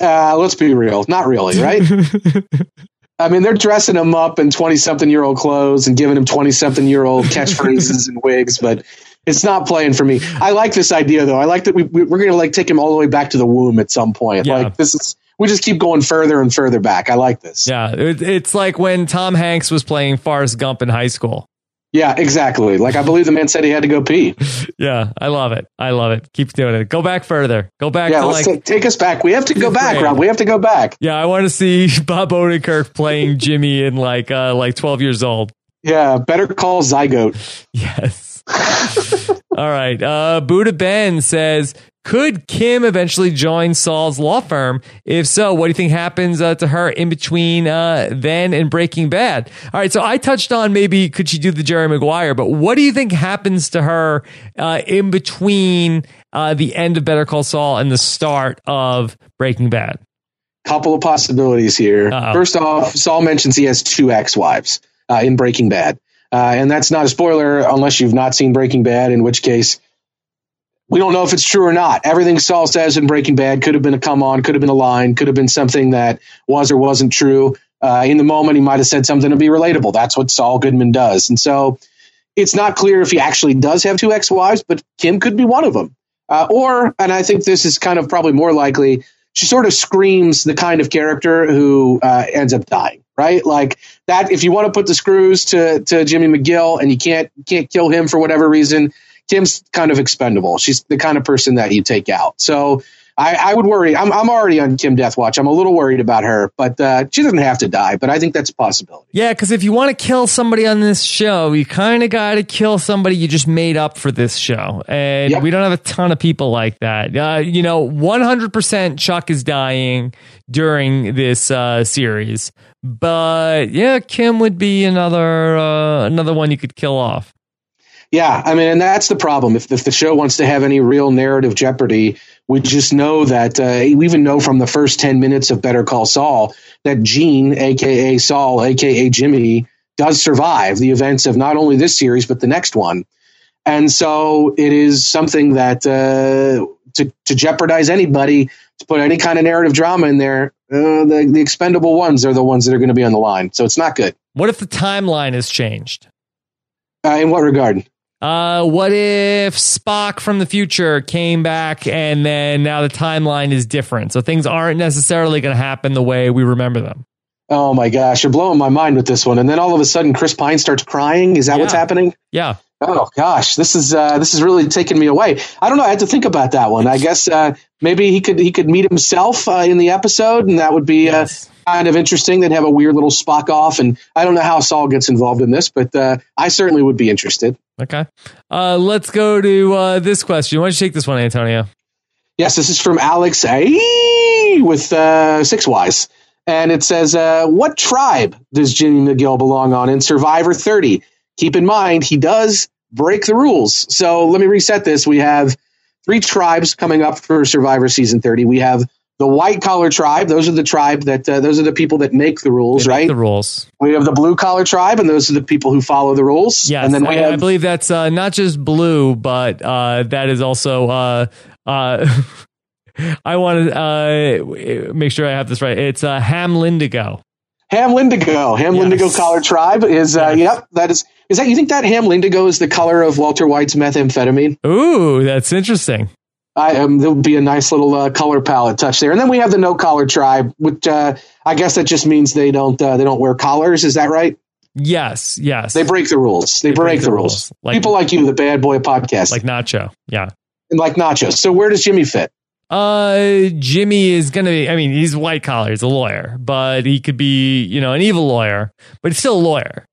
Uh, let's be real. Not really, right? *laughs* I mean, they're dressing him up in 20 something year old clothes and giving him 20 something year old *laughs* catchphrases and wigs, but it's not playing for me. I like this idea though. I like that we, we, we're going to like take him all the way back to the womb at some point. Yeah. Like this is, we just keep going further and further back. I like this. Yeah, it, it's like when Tom Hanks was playing Forrest Gump in high school. Yeah, exactly. Like I believe the man said he had to go pee. *laughs* Yeah, I love it. I love it. Keep doing it. Go back further. Go back Yeah, to let's like. ta- take us back. We have to go back. Rob. We have to go back. yeah, I want to see *laughs* Bob Odenkirk playing Jimmy in like uh like 12 years old. Yeah, better call Zygote. *laughs* Yes. *laughs* All right. Uh, Buddha Ben says, could Kim eventually join Saul's law firm? If so, what do you think happens uh, to her in between uh, then and Breaking Bad? All right. So I touched on maybe could she do the Jerry Maguire, but what do you think happens to her uh, in between uh, the end of Better Call Saul and the start of Breaking Bad? couple of possibilities here. Uh-oh. First off, Saul mentions he has two ex-wives uh, in Breaking Bad, uh, and that's not a spoiler unless you've not seen Breaking Bad. In which case, we don't know if it's true or not. Everything Saul says in Breaking Bad could have been a come on, could have been a line, could have been something that was or wasn't true. Uh, in the moment, he might have said something to be relatable. That's what Saul Goodman does, and so it's not clear if he actually does have two ex-wives, but Kim could be one of them. Uh, or, and I think this is kind of probably more likely, she sort of screams the kind of character who uh, ends up dying, right? Like that. If you want to put the screws to to Jimmy McGill and you can't can't kill him for whatever reason, Kim's kind of expendable. She's the kind of person that you take out. So. I, I would worry. I'm, I'm already on Kim Death Watch. I'm a little worried about her, but uh, she doesn't have to die. But I think that's a possibility. Yeah, because if you want to kill somebody on this show, you kind of got to kill somebody you just made up for this show. And Yep. we don't have a ton of people like that. Uh, you know, 100% Chuck is dying during this uh, series. But yeah, Kim would be another uh, another one you could kill off. Yeah, I mean, and that's the problem. If, if the show wants to have any real narrative jeopardy, we just know that uh, we even know from the first 10 minutes of Better Call Saul that Gene, aka Saul, aka Jimmy, does survive the events of not only this series, but the next one. And so it is something that uh, to, to jeopardize anybody, to put any kind of narrative drama in there, uh, the, the expendable ones are the ones that are going to be on the line. So it's not good. What if the timeline has changed? Uh, in what regard? Uh, what if Spock from the future came back and then now the timeline is different? So things aren't necessarily going to happen the way we remember them. Oh my gosh, you're blowing my mind with this one. And then all of a sudden, Chris Pine starts crying. Is that Yeah. what's happening? Yeah. Oh gosh, this is uh, this is really taking me away. I don't know. I had to think about that one. I guess uh, maybe he could he could meet himself uh, in the episode, and that would be Yes. Kind of interesting. They'd have a weird little Spock off, and I don't know how Saul gets involved in this, but uh, I certainly would be interested. Okay. Uh, let's go to uh, this question. Why don't you take this one, Antonio? Yes, this is from Alex A with uh, six Ys. And it says, uh, What tribe does Jimmy McGill belong on in Survivor 30? Keep in mind, he does break the rules. So let me reset this. We have three tribes coming up for Survivor Season 30. We have the white collar tribe. Those are the tribe that, uh, those are the people that make the rules, make right? The rules. we have the blue collar tribe, and those are the people who follow the rules. Yes. And then we I, I believe that's uh, not just blue, but uh, that is also. Uh, uh, *laughs* I want to uh, make sure I have this right. It's uh, Hamlindigo. Ham Lindigo. Ham Yes. Lindigo collar tribe is, uh, Yes. yep, that is, is that, you think that Hamlindigo is the color of Walter White's methamphetamine? Ooh, that's interesting. I um, there'll be a nice little uh, color palette touch there, and then we have the no collar tribe, which uh, I guess that just means they don't uh, they don't wear collars. Is that right? Yes, yes. They break the rules. They, break, the rules. Like, People like you, the bad boy podcast, like Nacho. Yeah. and like nachos. So where does Jimmy fit? Uh, Jimmy is gonna be. I mean, he's white collar. He's a lawyer, but he could be, you know, an evil lawyer, but he's still a lawyer.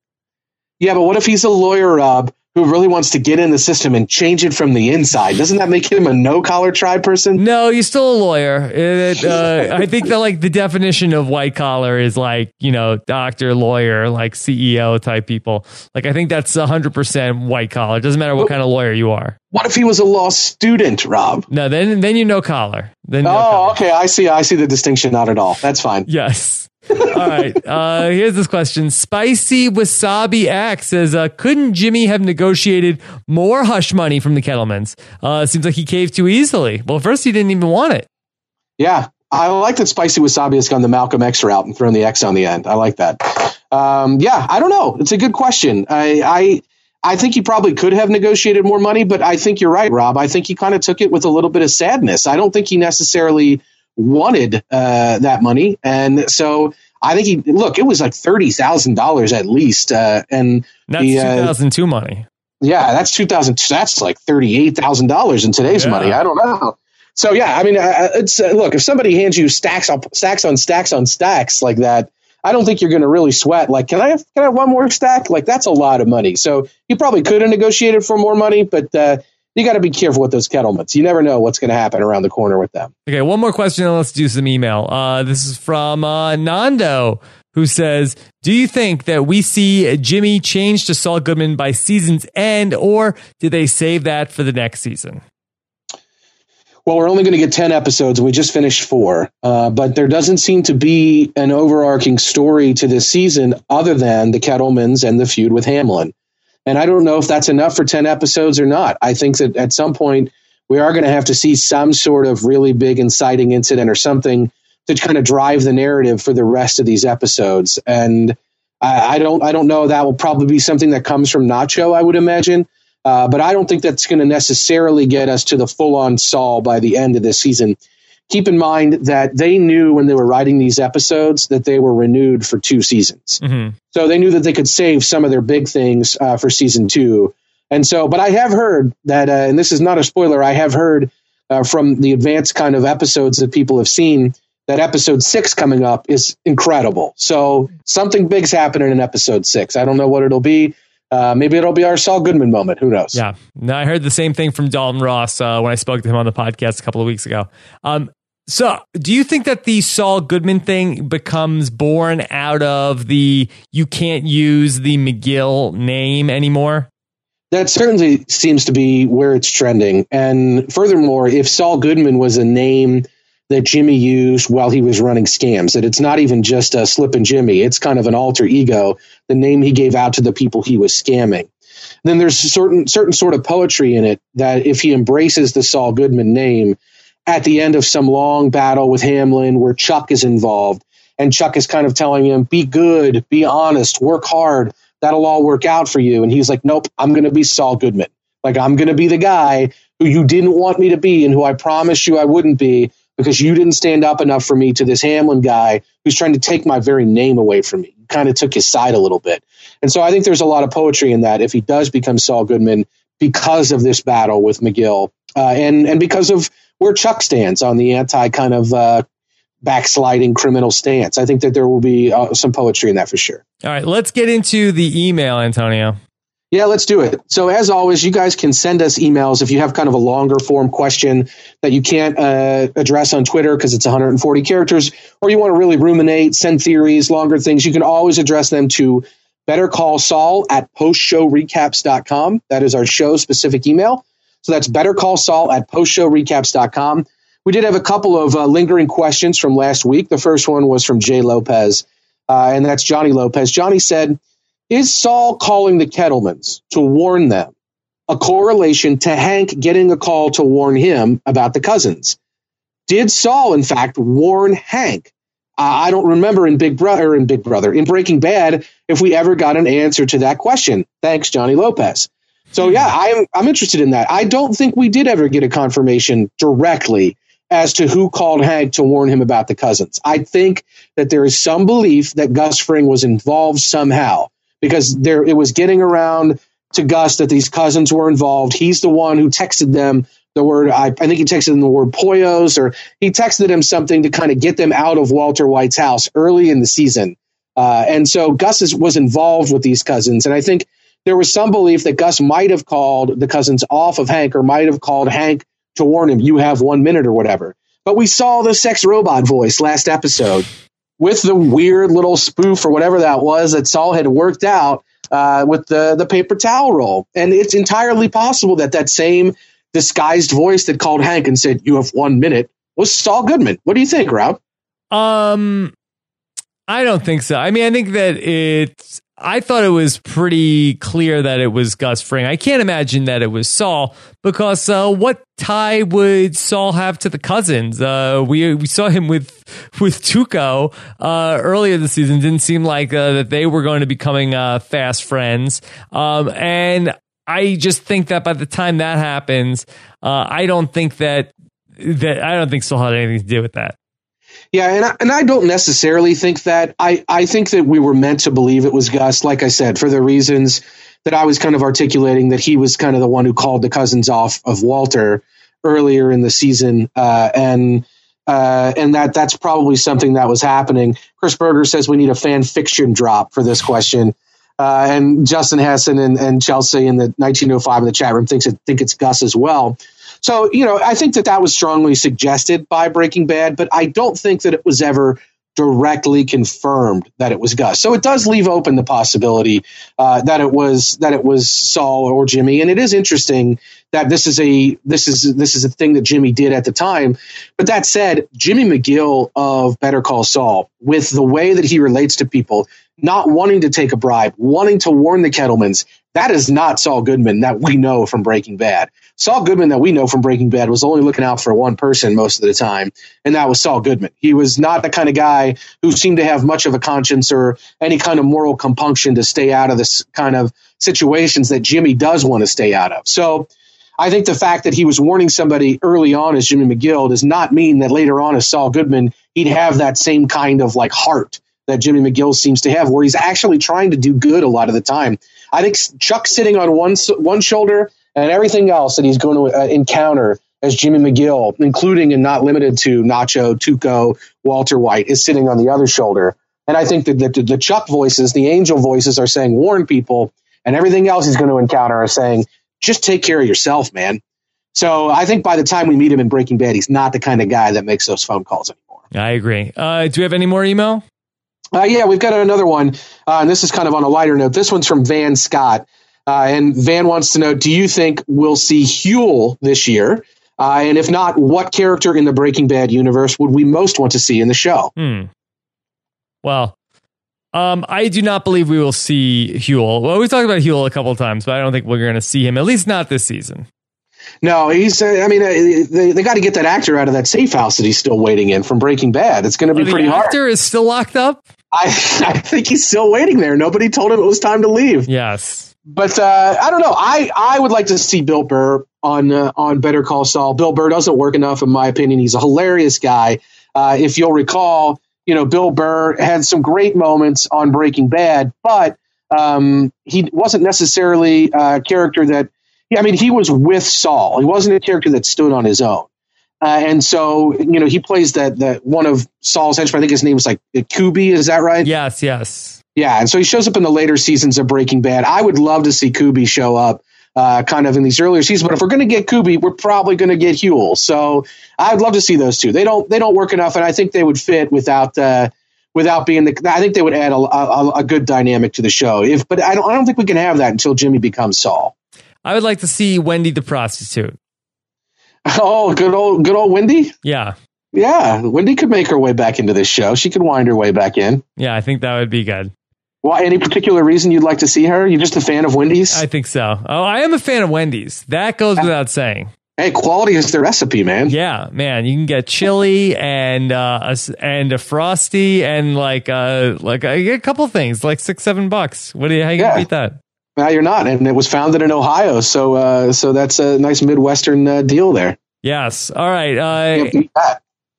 Yeah, but what if he's a lawyer, Rob, who really wants to get in the system and change it from the inside? Doesn't that make him a no collar tribe person? No, he's still a lawyer. It, uh, I think that like the definition of white collar is like you know doctor, lawyer, like CEO type people. Like I think that's hundred percent white collar. It doesn't matter what kind of lawyer you are. What if he was a law student, Rob? No, then then you know collar. Then no Oh, collar. okay. I see. I see the distinction. Not at all. That's fine. Yes. All right. Uh, here's this question. Spicy Wasabi X says, uh, couldn't Jimmy have negotiated more hush money from the Kettlemans? Uh, seems like he caved too easily. Well, first he didn't even want it. Yeah, I like that Spicy Wasabi has gone the Malcolm X route and thrown the X on the end. I like that. Um, yeah, I don't know. It's a good question. I, I I think he probably could have negotiated more money, but I think you're right, Rob. I think he kind of took it with a little bit of sadness. I don't think he necessarily wanted uh, that money, and so I think he look. It was like thirty thousand dollars at least, uh, and That's The, uh, 2002 money. yeah, that's two thousand. That's like thirty eight thousand dollars in today's Yeah. money. I don't know. So yeah, I mean, uh, it's uh, look if somebody hands you stacks on stacks on stacks on stacks like that, I don't think you're going to really sweat. Like, can I have can I have one more stack? Like that's a lot of money. So you probably could have negotiated for more money, but uh, you got to be careful with those kettlemans. You never know what's going to happen around the corner with them. Okay, one more question and let's do some email. Uh, this is from uh, Nando, who says, Do you think that we see Jimmy change to Saul Goodman by season's end, or did they save that for the next season? Well, we're only going to get 10 episodes. We just finished four. Uh, but there doesn't seem to be an overarching story to this season other than the Kettlemans and the feud with Hamlin. And I don't know if that's enough for 10 episodes or not. I think that at some point we are going to have to see some sort of really big inciting incident or something to kind of drive the narrative for the rest of these episodes. And I, I don't, I don't know. That will probably be something that comes from Nacho, I would imagine. Uh, but I don't think that's going to necessarily get us to the full on Saul by the end of this season. Keep in mind that they knew when they were writing these episodes that they were renewed for two seasons. Mm-hmm. So they knew that they could save some of their big things uh, for season two. And so, but I have heard that, uh, and this is not a spoiler, I have heard uh, from the advanced kind of episodes that people have seen that episode six coming up is incredible. So something big's happening in episode six. I don't know what it'll be. Uh, maybe it'll be our Saul Goodman moment. Who knows? Yeah. No, I heard the same thing from Dalton Ross uh, when I spoke to him on the podcast a couple of weeks ago. Um, so, do you think that the Saul Goodman thing becomes born out of the you can't use the McGill name anymore? That certainly seems to be where it's trending. And furthermore, if Saul Goodman was a name that Jimmy used while he was running scams, that it's not even just a Slippin' Jimmy, it's kind of an alter ego, the name he gave out to the people he was scamming. Then there's certain certain sort of poetry in it that if he embraces the Saul Goodman name at the end of some long battle with Hamlin where Chuck is involved and Chuck is kind of telling him, be good, be honest, work hard, that'll all work out for you. And he's like, nope, I'm going to be Saul Goodman. Like, I'm going to be the guy who you didn't want me to be and who I promised you I wouldn't be because you didn't stand up enough for me to this Hamlin guy who's trying to take my very name away from me. Kind of took his side a little bit. And so I think there's a lot of poetry in that if he does become Saul Goodman because of this battle with McGill uh, and, and because of where Chuck stands on the anti kind of uh, backsliding criminal stance. I think that there will be uh, some poetry in that for sure. All right, let's get into the email, Antonio. Yeah, let's do it. So, as always, you guys can send us emails if you have kind of a longer form question that you can't uh, address on Twitter because it's 140 characters, or you want to really ruminate, send theories, longer things. You can always address them to Better Call Saul at postshowrecaps.com. That is our show specific email. So that's Better Call Saul at postshowrecaps.com. We did have a couple of uh, lingering questions from last week. The first one was from Jay Lopez, uh, and that's Johnny Lopez. Johnny said, is Saul calling the Kettlemans to warn them a correlation to Hank getting a call to warn him about the cousins? Did Saul, in fact, warn Hank? Uh, I don't remember in Big Brother, in Big Brother, in Breaking Bad, if we ever got an answer to that question. Thanks, Johnny Lopez. So yeah, I'm I'm interested in that. I don't think we did ever get a confirmation directly as to who called Hank to warn him about the cousins. I think that there is some belief that Gus Fring was involved somehow because there it was getting around to Gus that these cousins were involved. He's the one who texted them the word I, I think he texted them the word pollos or he texted him something to kind of get them out of Walter White's house early in the season. Uh, and so Gus is, was involved with these cousins, and I think there was some belief that Gus might have called the cousins off of Hank or might have called Hank to warn him, you have one minute or whatever. But we saw the sex robot voice last episode with the weird little spoof or whatever that was that Saul had worked out uh, with the the paper towel roll, and it's entirely possible that that same disguised voice that called Hank and said, "You have one minute," was Saul Goodman. What do you think, Rob? Um, I don't think so. I mean, I think that it's I thought it was pretty clear that it was Gus Fring. I can't imagine that it was Saul because uh, what tie would Saul have to the cousins? Uh, we we saw him with with Tuco uh, earlier this season. Didn't seem like uh, that they were going to be becoming uh, fast friends. Um, and I just think that by the time that happens, uh, I don't think that that I don't think Saul had anything to do with that. Yeah, and I, and I don't necessarily think that. I, I think that we were meant to believe it was Gus, like I said, for the reasons that I was kind of articulating that he was kind of the one who called the cousins off of Walter earlier in the season, uh, and uh, and that that's probably something that was happening. Chris Berger says we need a fan fiction drop for this question. Uh, and Justin Hessen and, and Chelsea in the 1905 in the chat room thinks it, think it's Gus as well. So, you know, I think that that was strongly suggested by Breaking Bad, but I don't think that it was ever directly confirmed that it was Gus. So it does leave open the possibility uh, that it was that it was Saul or Jimmy. And it is interesting that this is a this is this is a thing that Jimmy did at the time. But that said, Jimmy McGill of Better Call Saul, with the way that he relates to people, not wanting to take a bribe, wanting to warn the Kettlemans, that is not Saul Goodman that we know from Breaking Bad. Saul Goodman that we know from Breaking Bad was only looking out for one person most of the time, and that was Saul Goodman. He was not the kind of guy who seemed to have much of a conscience or any kind of moral compunction to stay out of this kind of situations that Jimmy does want to stay out of. So I think the fact that he was warning somebody early on as Jimmy McGill does not mean that later on as Saul Goodman, he'd have that same kind of like heart that Jimmy McGill seems to have, where he's actually trying to do good a lot of the time. I think Chuck sitting on one one shoulder and everything else that he's going to uh, encounter as Jimmy McGill, including and not limited to Nacho, Tuco, Walter White, is sitting on the other shoulder. And I think that the, the Chuck voices, the angel voices, are saying warn people, and everything else he's going to encounter are saying just take care of yourself, man. So I think by the time we meet him in Breaking Bad, he's not the kind of guy that makes those phone calls anymore. I agree. Uh, do we have any more email? Uh, yeah, we've got another one, uh, and this is kind of on a lighter note. This one's from Van Scott. Uh, and Van wants to know Do you think we'll see Huell this year? Uh, and if not, what character in the Breaking Bad universe would we most want to see in the show? Hmm. Well, um, I do not believe we will see Huell. Well, we talked about Huell a couple times, but I don't think we're going to see him, at least not this season. No, he's. Uh, I mean, uh, they, they got to get that actor out of that safe house that he's still waiting in from Breaking Bad. It's going to be oh, pretty hard. The actor is still locked up. I, *laughs* I think he's still waiting there. Nobody told him it was time to leave. Yes. But uh, I don't know. I, I would like to see Bill Burr on uh, on Better Call Saul. Bill Burr doesn't work enough, in my opinion. He's a hilarious guy. Uh, if you'll recall, you know, Bill Burr had some great moments on Breaking Bad, but um, he wasn't necessarily a character that. Yeah, I mean, he was with Saul. He wasn't a character that stood on his own. Uh, and so, you know, he plays that that one of Saul's henchmen. I think his name is like Kuby. Is that right? Yes, yes. Yeah, and so he shows up in the later seasons of Breaking Bad. I would love to see Kuby show up, uh, kind of in these earlier seasons. But if we're going to get Kuby, we're probably going to get Huell. So I'd love to see those two. They don't they don't work enough, and I think they would fit without. Uh, without being the, I think they would add a, a, a good dynamic to the show. If, but I don't, I don't think we can have that until Jimmy becomes Saul. I would like to see Wendy the prostitute. *laughs* Oh, good old, good old Wendy. Yeah, yeah. Wendy could make her way back into this show. She could wind her way back in. Yeah, I think that would be good. Why? Any particular reason you'd like to see her? You're just a fan of Wendy's? I think so. Oh, I am a fan of Wendy's. That goes without saying. Hey, quality is the recipe, man. Yeah, man. You can get chili and uh, a, and a frosty and like uh like a, a couple things, like six seven bucks. What do you? How you yeah. beat that? Now you're not, and it was founded in Ohio, so uh, so that's a nice midwestern uh, deal there. Yes. All right. Uh,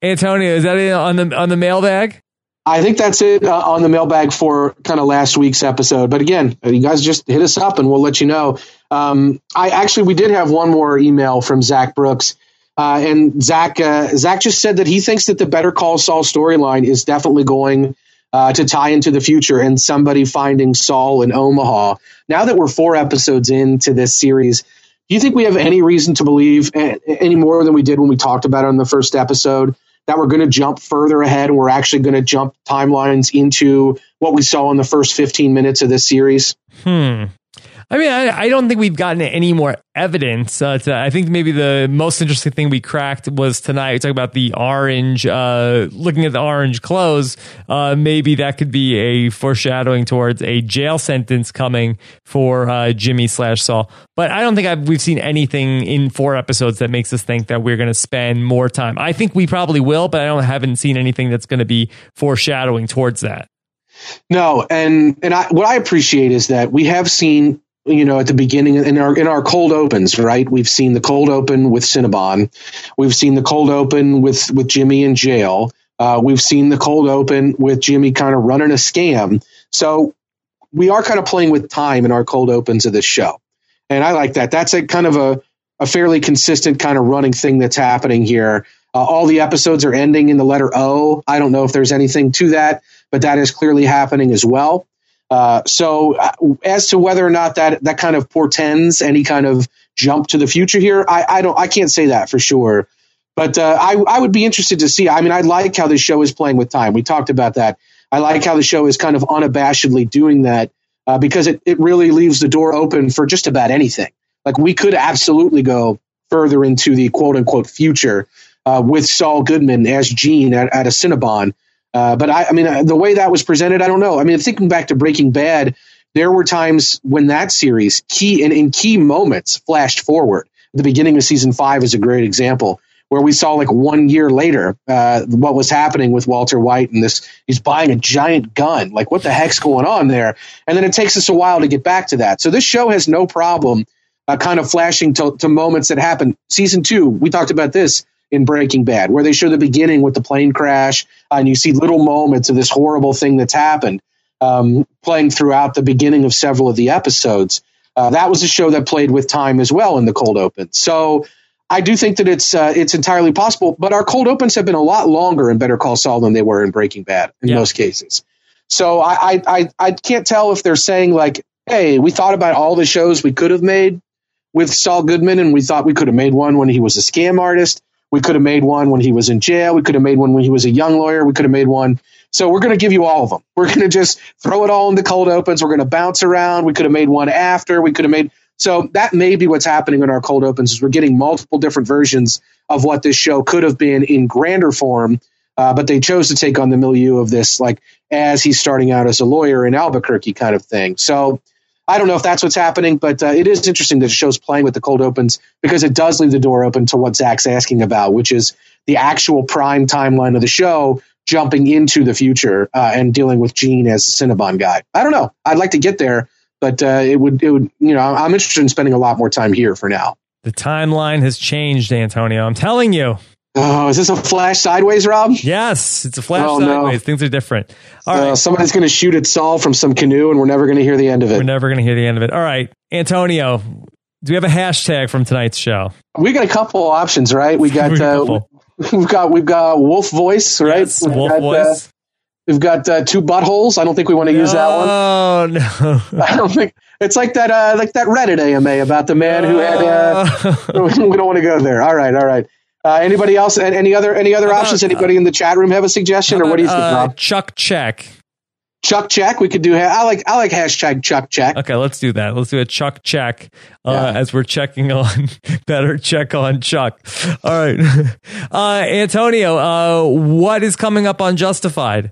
Antonio, is that it on the on the mailbag? I think that's it uh, on the mailbag for kind of last week's episode. But again, you guys just hit us up and we'll let you know. Um, I actually we did have one more email from Zach Brooks. Uh, and Zach, uh, Zach just said that he thinks that the Better Call Saul storyline is definitely going uh, to tie into the future and somebody finding Saul in Omaha. Now that we're four episodes into this series, do you think we have any reason to believe any more than we did when we talked about it in the first episode that we're going to jump further ahead and we're actually going to jump timelines into what we saw in the first 15 minutes of this series? Hmm. I mean, I, I, don't think we've gotten any more evidence. Uh, to, I think maybe the most interesting thing we cracked was tonight. We talk about the orange, uh, looking at the orange clothes. Uh, maybe that could be a foreshadowing towards a jail sentence coming for uh, Jimmy slash Saul. But I don't think I've, we've seen anything in four episodes that makes us think that we're going to spend more time. I think we probably will, but I don't haven't seen anything that's going to be foreshadowing towards that. No, and and I, what I appreciate is that we have seen you know, at the beginning in our in our cold opens, right? We've seen the cold open with Cinnabon, we've seen the cold open with with Jimmy in jail, uh, we've seen the cold open with Jimmy kind of running a scam. So we are kind of playing with time in our cold opens of this show, and I like that. That's a kind of a a fairly consistent kind of running thing that's happening here. Uh, all the episodes are ending in the letter O. I don't know if there's anything to that, but that is clearly happening as well. Uh, so, uh, as to whether or not that that kind of portends any kind of jump to the future here, I, I don't, I can't say that for sure. But uh, I, I would be interested to see. I mean, I like how the show is playing with time. We talked about that. I like how the show is kind of unabashedly doing that uh, because it, it really leaves the door open for just about anything. Like we could absolutely go further into the quote unquote future uh, with Saul Goodman as Gene at, at a Cinnabon uh, but I, I mean, uh, the way that was presented, I don't know. I mean, thinking back to Breaking Bad, there were times when that series key and in key moments flashed forward. The beginning of season five is a great example where we saw like one year later uh, what was happening with Walter White and this he's buying a giant gun. Like what the heck's going on there? And then it takes us a while to get back to that. So this show has no problem uh, kind of flashing to, to moments that happened. Season two, we talked about this in Breaking Bad, where they show the beginning with the plane crash, uh, and you see little moments of this horrible thing that's happened um, playing throughout the beginning of several of the episodes. Uh, that was a show that played with time as well in the cold open. So I do think that it's uh, it's entirely possible. But our cold opens have been a lot longer in Better Call Saul than they were in Breaking Bad in yeah. most cases. So I, I I can't tell if they're saying like, hey, we thought about all the shows we could have made with Saul Goodman, and we thought we could have made one when he was a scam artist. We could have made one when he was in jail. We could have made one when he was a young lawyer. We could have made one. So we're going to give you all of them. We're going to just throw it all in the cold opens. We're going to bounce around. We could have made one after. We could have made. So that may be what's happening in our cold opens is we're getting multiple different versions of what this show could have been in grander form. Uh, but they chose to take on the milieu of this, like as he's starting out as a lawyer in Albuquerque kind of thing. So I don't know if that's what's happening, but uh, it is interesting that the show's playing with the cold opens because it does leave the door open to what Zach's asking about, which is the actual prime timeline of the show jumping into the future uh, and dealing with Gene as the Cinnabon guy. I don't know. I'd like to get there, but uh, it would it would you know I'm interested in spending a lot more time here for now. The timeline has changed, Antonio. I'm telling you. Oh, is this a flash sideways, Rob? Yes, it's a flash oh, sideways. No. Things are different. All uh, right. Somebody's going to shoot at Saul from some canoe, and we're never going to hear the end of it. We're never going to hear the end of it. All right, Antonio, do we have a hashtag from tonight's show? We got a couple options, right? We *laughs* got uh, we've got we've got wolf voice, right? Yes, wolf got, uh, voice. Uh, we've got uh, two buttholes. I don't think we want to no, use that one. Oh no! *laughs* I don't think it's like that. Uh, like that Reddit AMA about the man who had. Uh, *laughs* we don't want to go there. All right, all right. Uh, anybody else? Any other any other about, options? Anybody in the chat room have a suggestion, about, or what do you think, Rob? Chuck check. Chuck check. We could do. I like. I like hashtag Chuck check. Okay, let's do that. Let's do a Chuck check uh, yeah. as we're checking on. *laughs* better check on Chuck. All right, *laughs* uh, Antonio. Uh, what is coming up on Justified?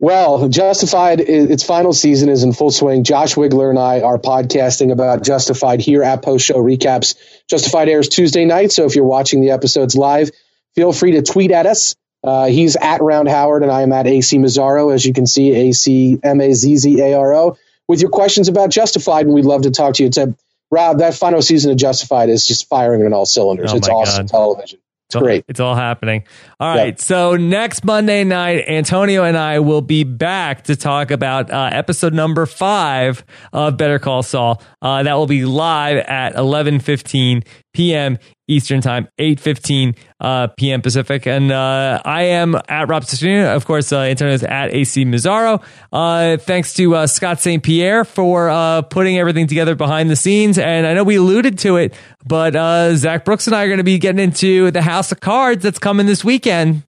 Well, Justified, its final season is in full swing. Josh Wigler and I are podcasting about Justified here at Post Show Recaps. Justified airs Tuesday night, so if you're watching the episodes live, feel free to tweet at us. Uh, he's at Round Howard, and I am at AC Mazzaro. As you can see, A C M A Z Z A R O. With your questions about Justified, and we'd love to talk to you. To Rob, that final season of Justified is just firing on all cylinders. Oh it's awesome God. television. It's all, great. It's all happening. All right. Yep. So next Monday night, Antonio and I will be back to talk about uh, episode number five of Better Call Saul. Uh, that will be live at 11:15 p.m. Eastern Time, 8.15 uh, p.m. Pacific. And uh, I am at Rob Cesternino. Of course, uh, is at AC Mazzaro. Uh, thanks to uh, Scott St. Pierre for uh, putting everything together behind the scenes. And I know we alluded to it, but Zach Brooks and I are going to be getting into the House of Cards that's coming this weekend.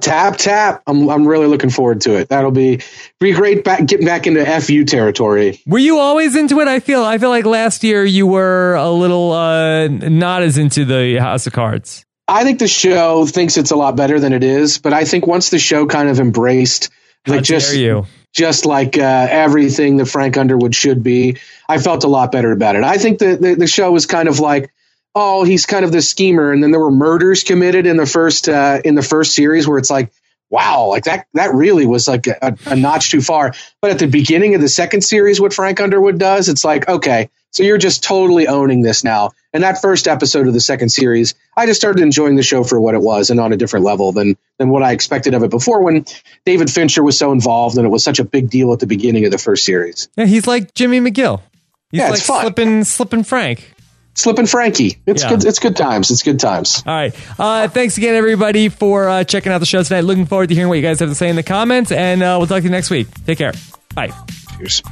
Tap tap. I'm I'm really looking forward to it. That'll be be great back, getting back into FU territory. Were you always into it? I feel I feel like last year you were a little uh, not as into the House of Cards. I think the show thinks it's a lot better than it is, but I think once the show kind of embraced like just you. just like uh, everything that Frank Underwood should be, I felt a lot better about it. I think the, the, the show was kind of like oh, he's kind of the schemer. And then there were murders committed in the first uh, in the first series where it's like, wow, like that that really was like a, a, notch too far. But at the beginning of the second series, what Frank Underwood does, it's like, okay, so you're just totally owning this now. And that first episode of the second series, I just started enjoying the show for what it was and on a different level than than what I expected of it before when David Fincher was so involved and it was such a big deal at the beginning of the first series. Yeah, he's like Jimmy McGill. He's yeah, like slipping slipping Frank. Slipping Frankie. It's yeah. good. It's good times. It's good times. All right. Uh, thanks again, everybody, for uh, checking out the show tonight. Looking forward to hearing what you guys have to say in the comments, and uh, we'll talk to you next week. Take care. Bye. Cheers.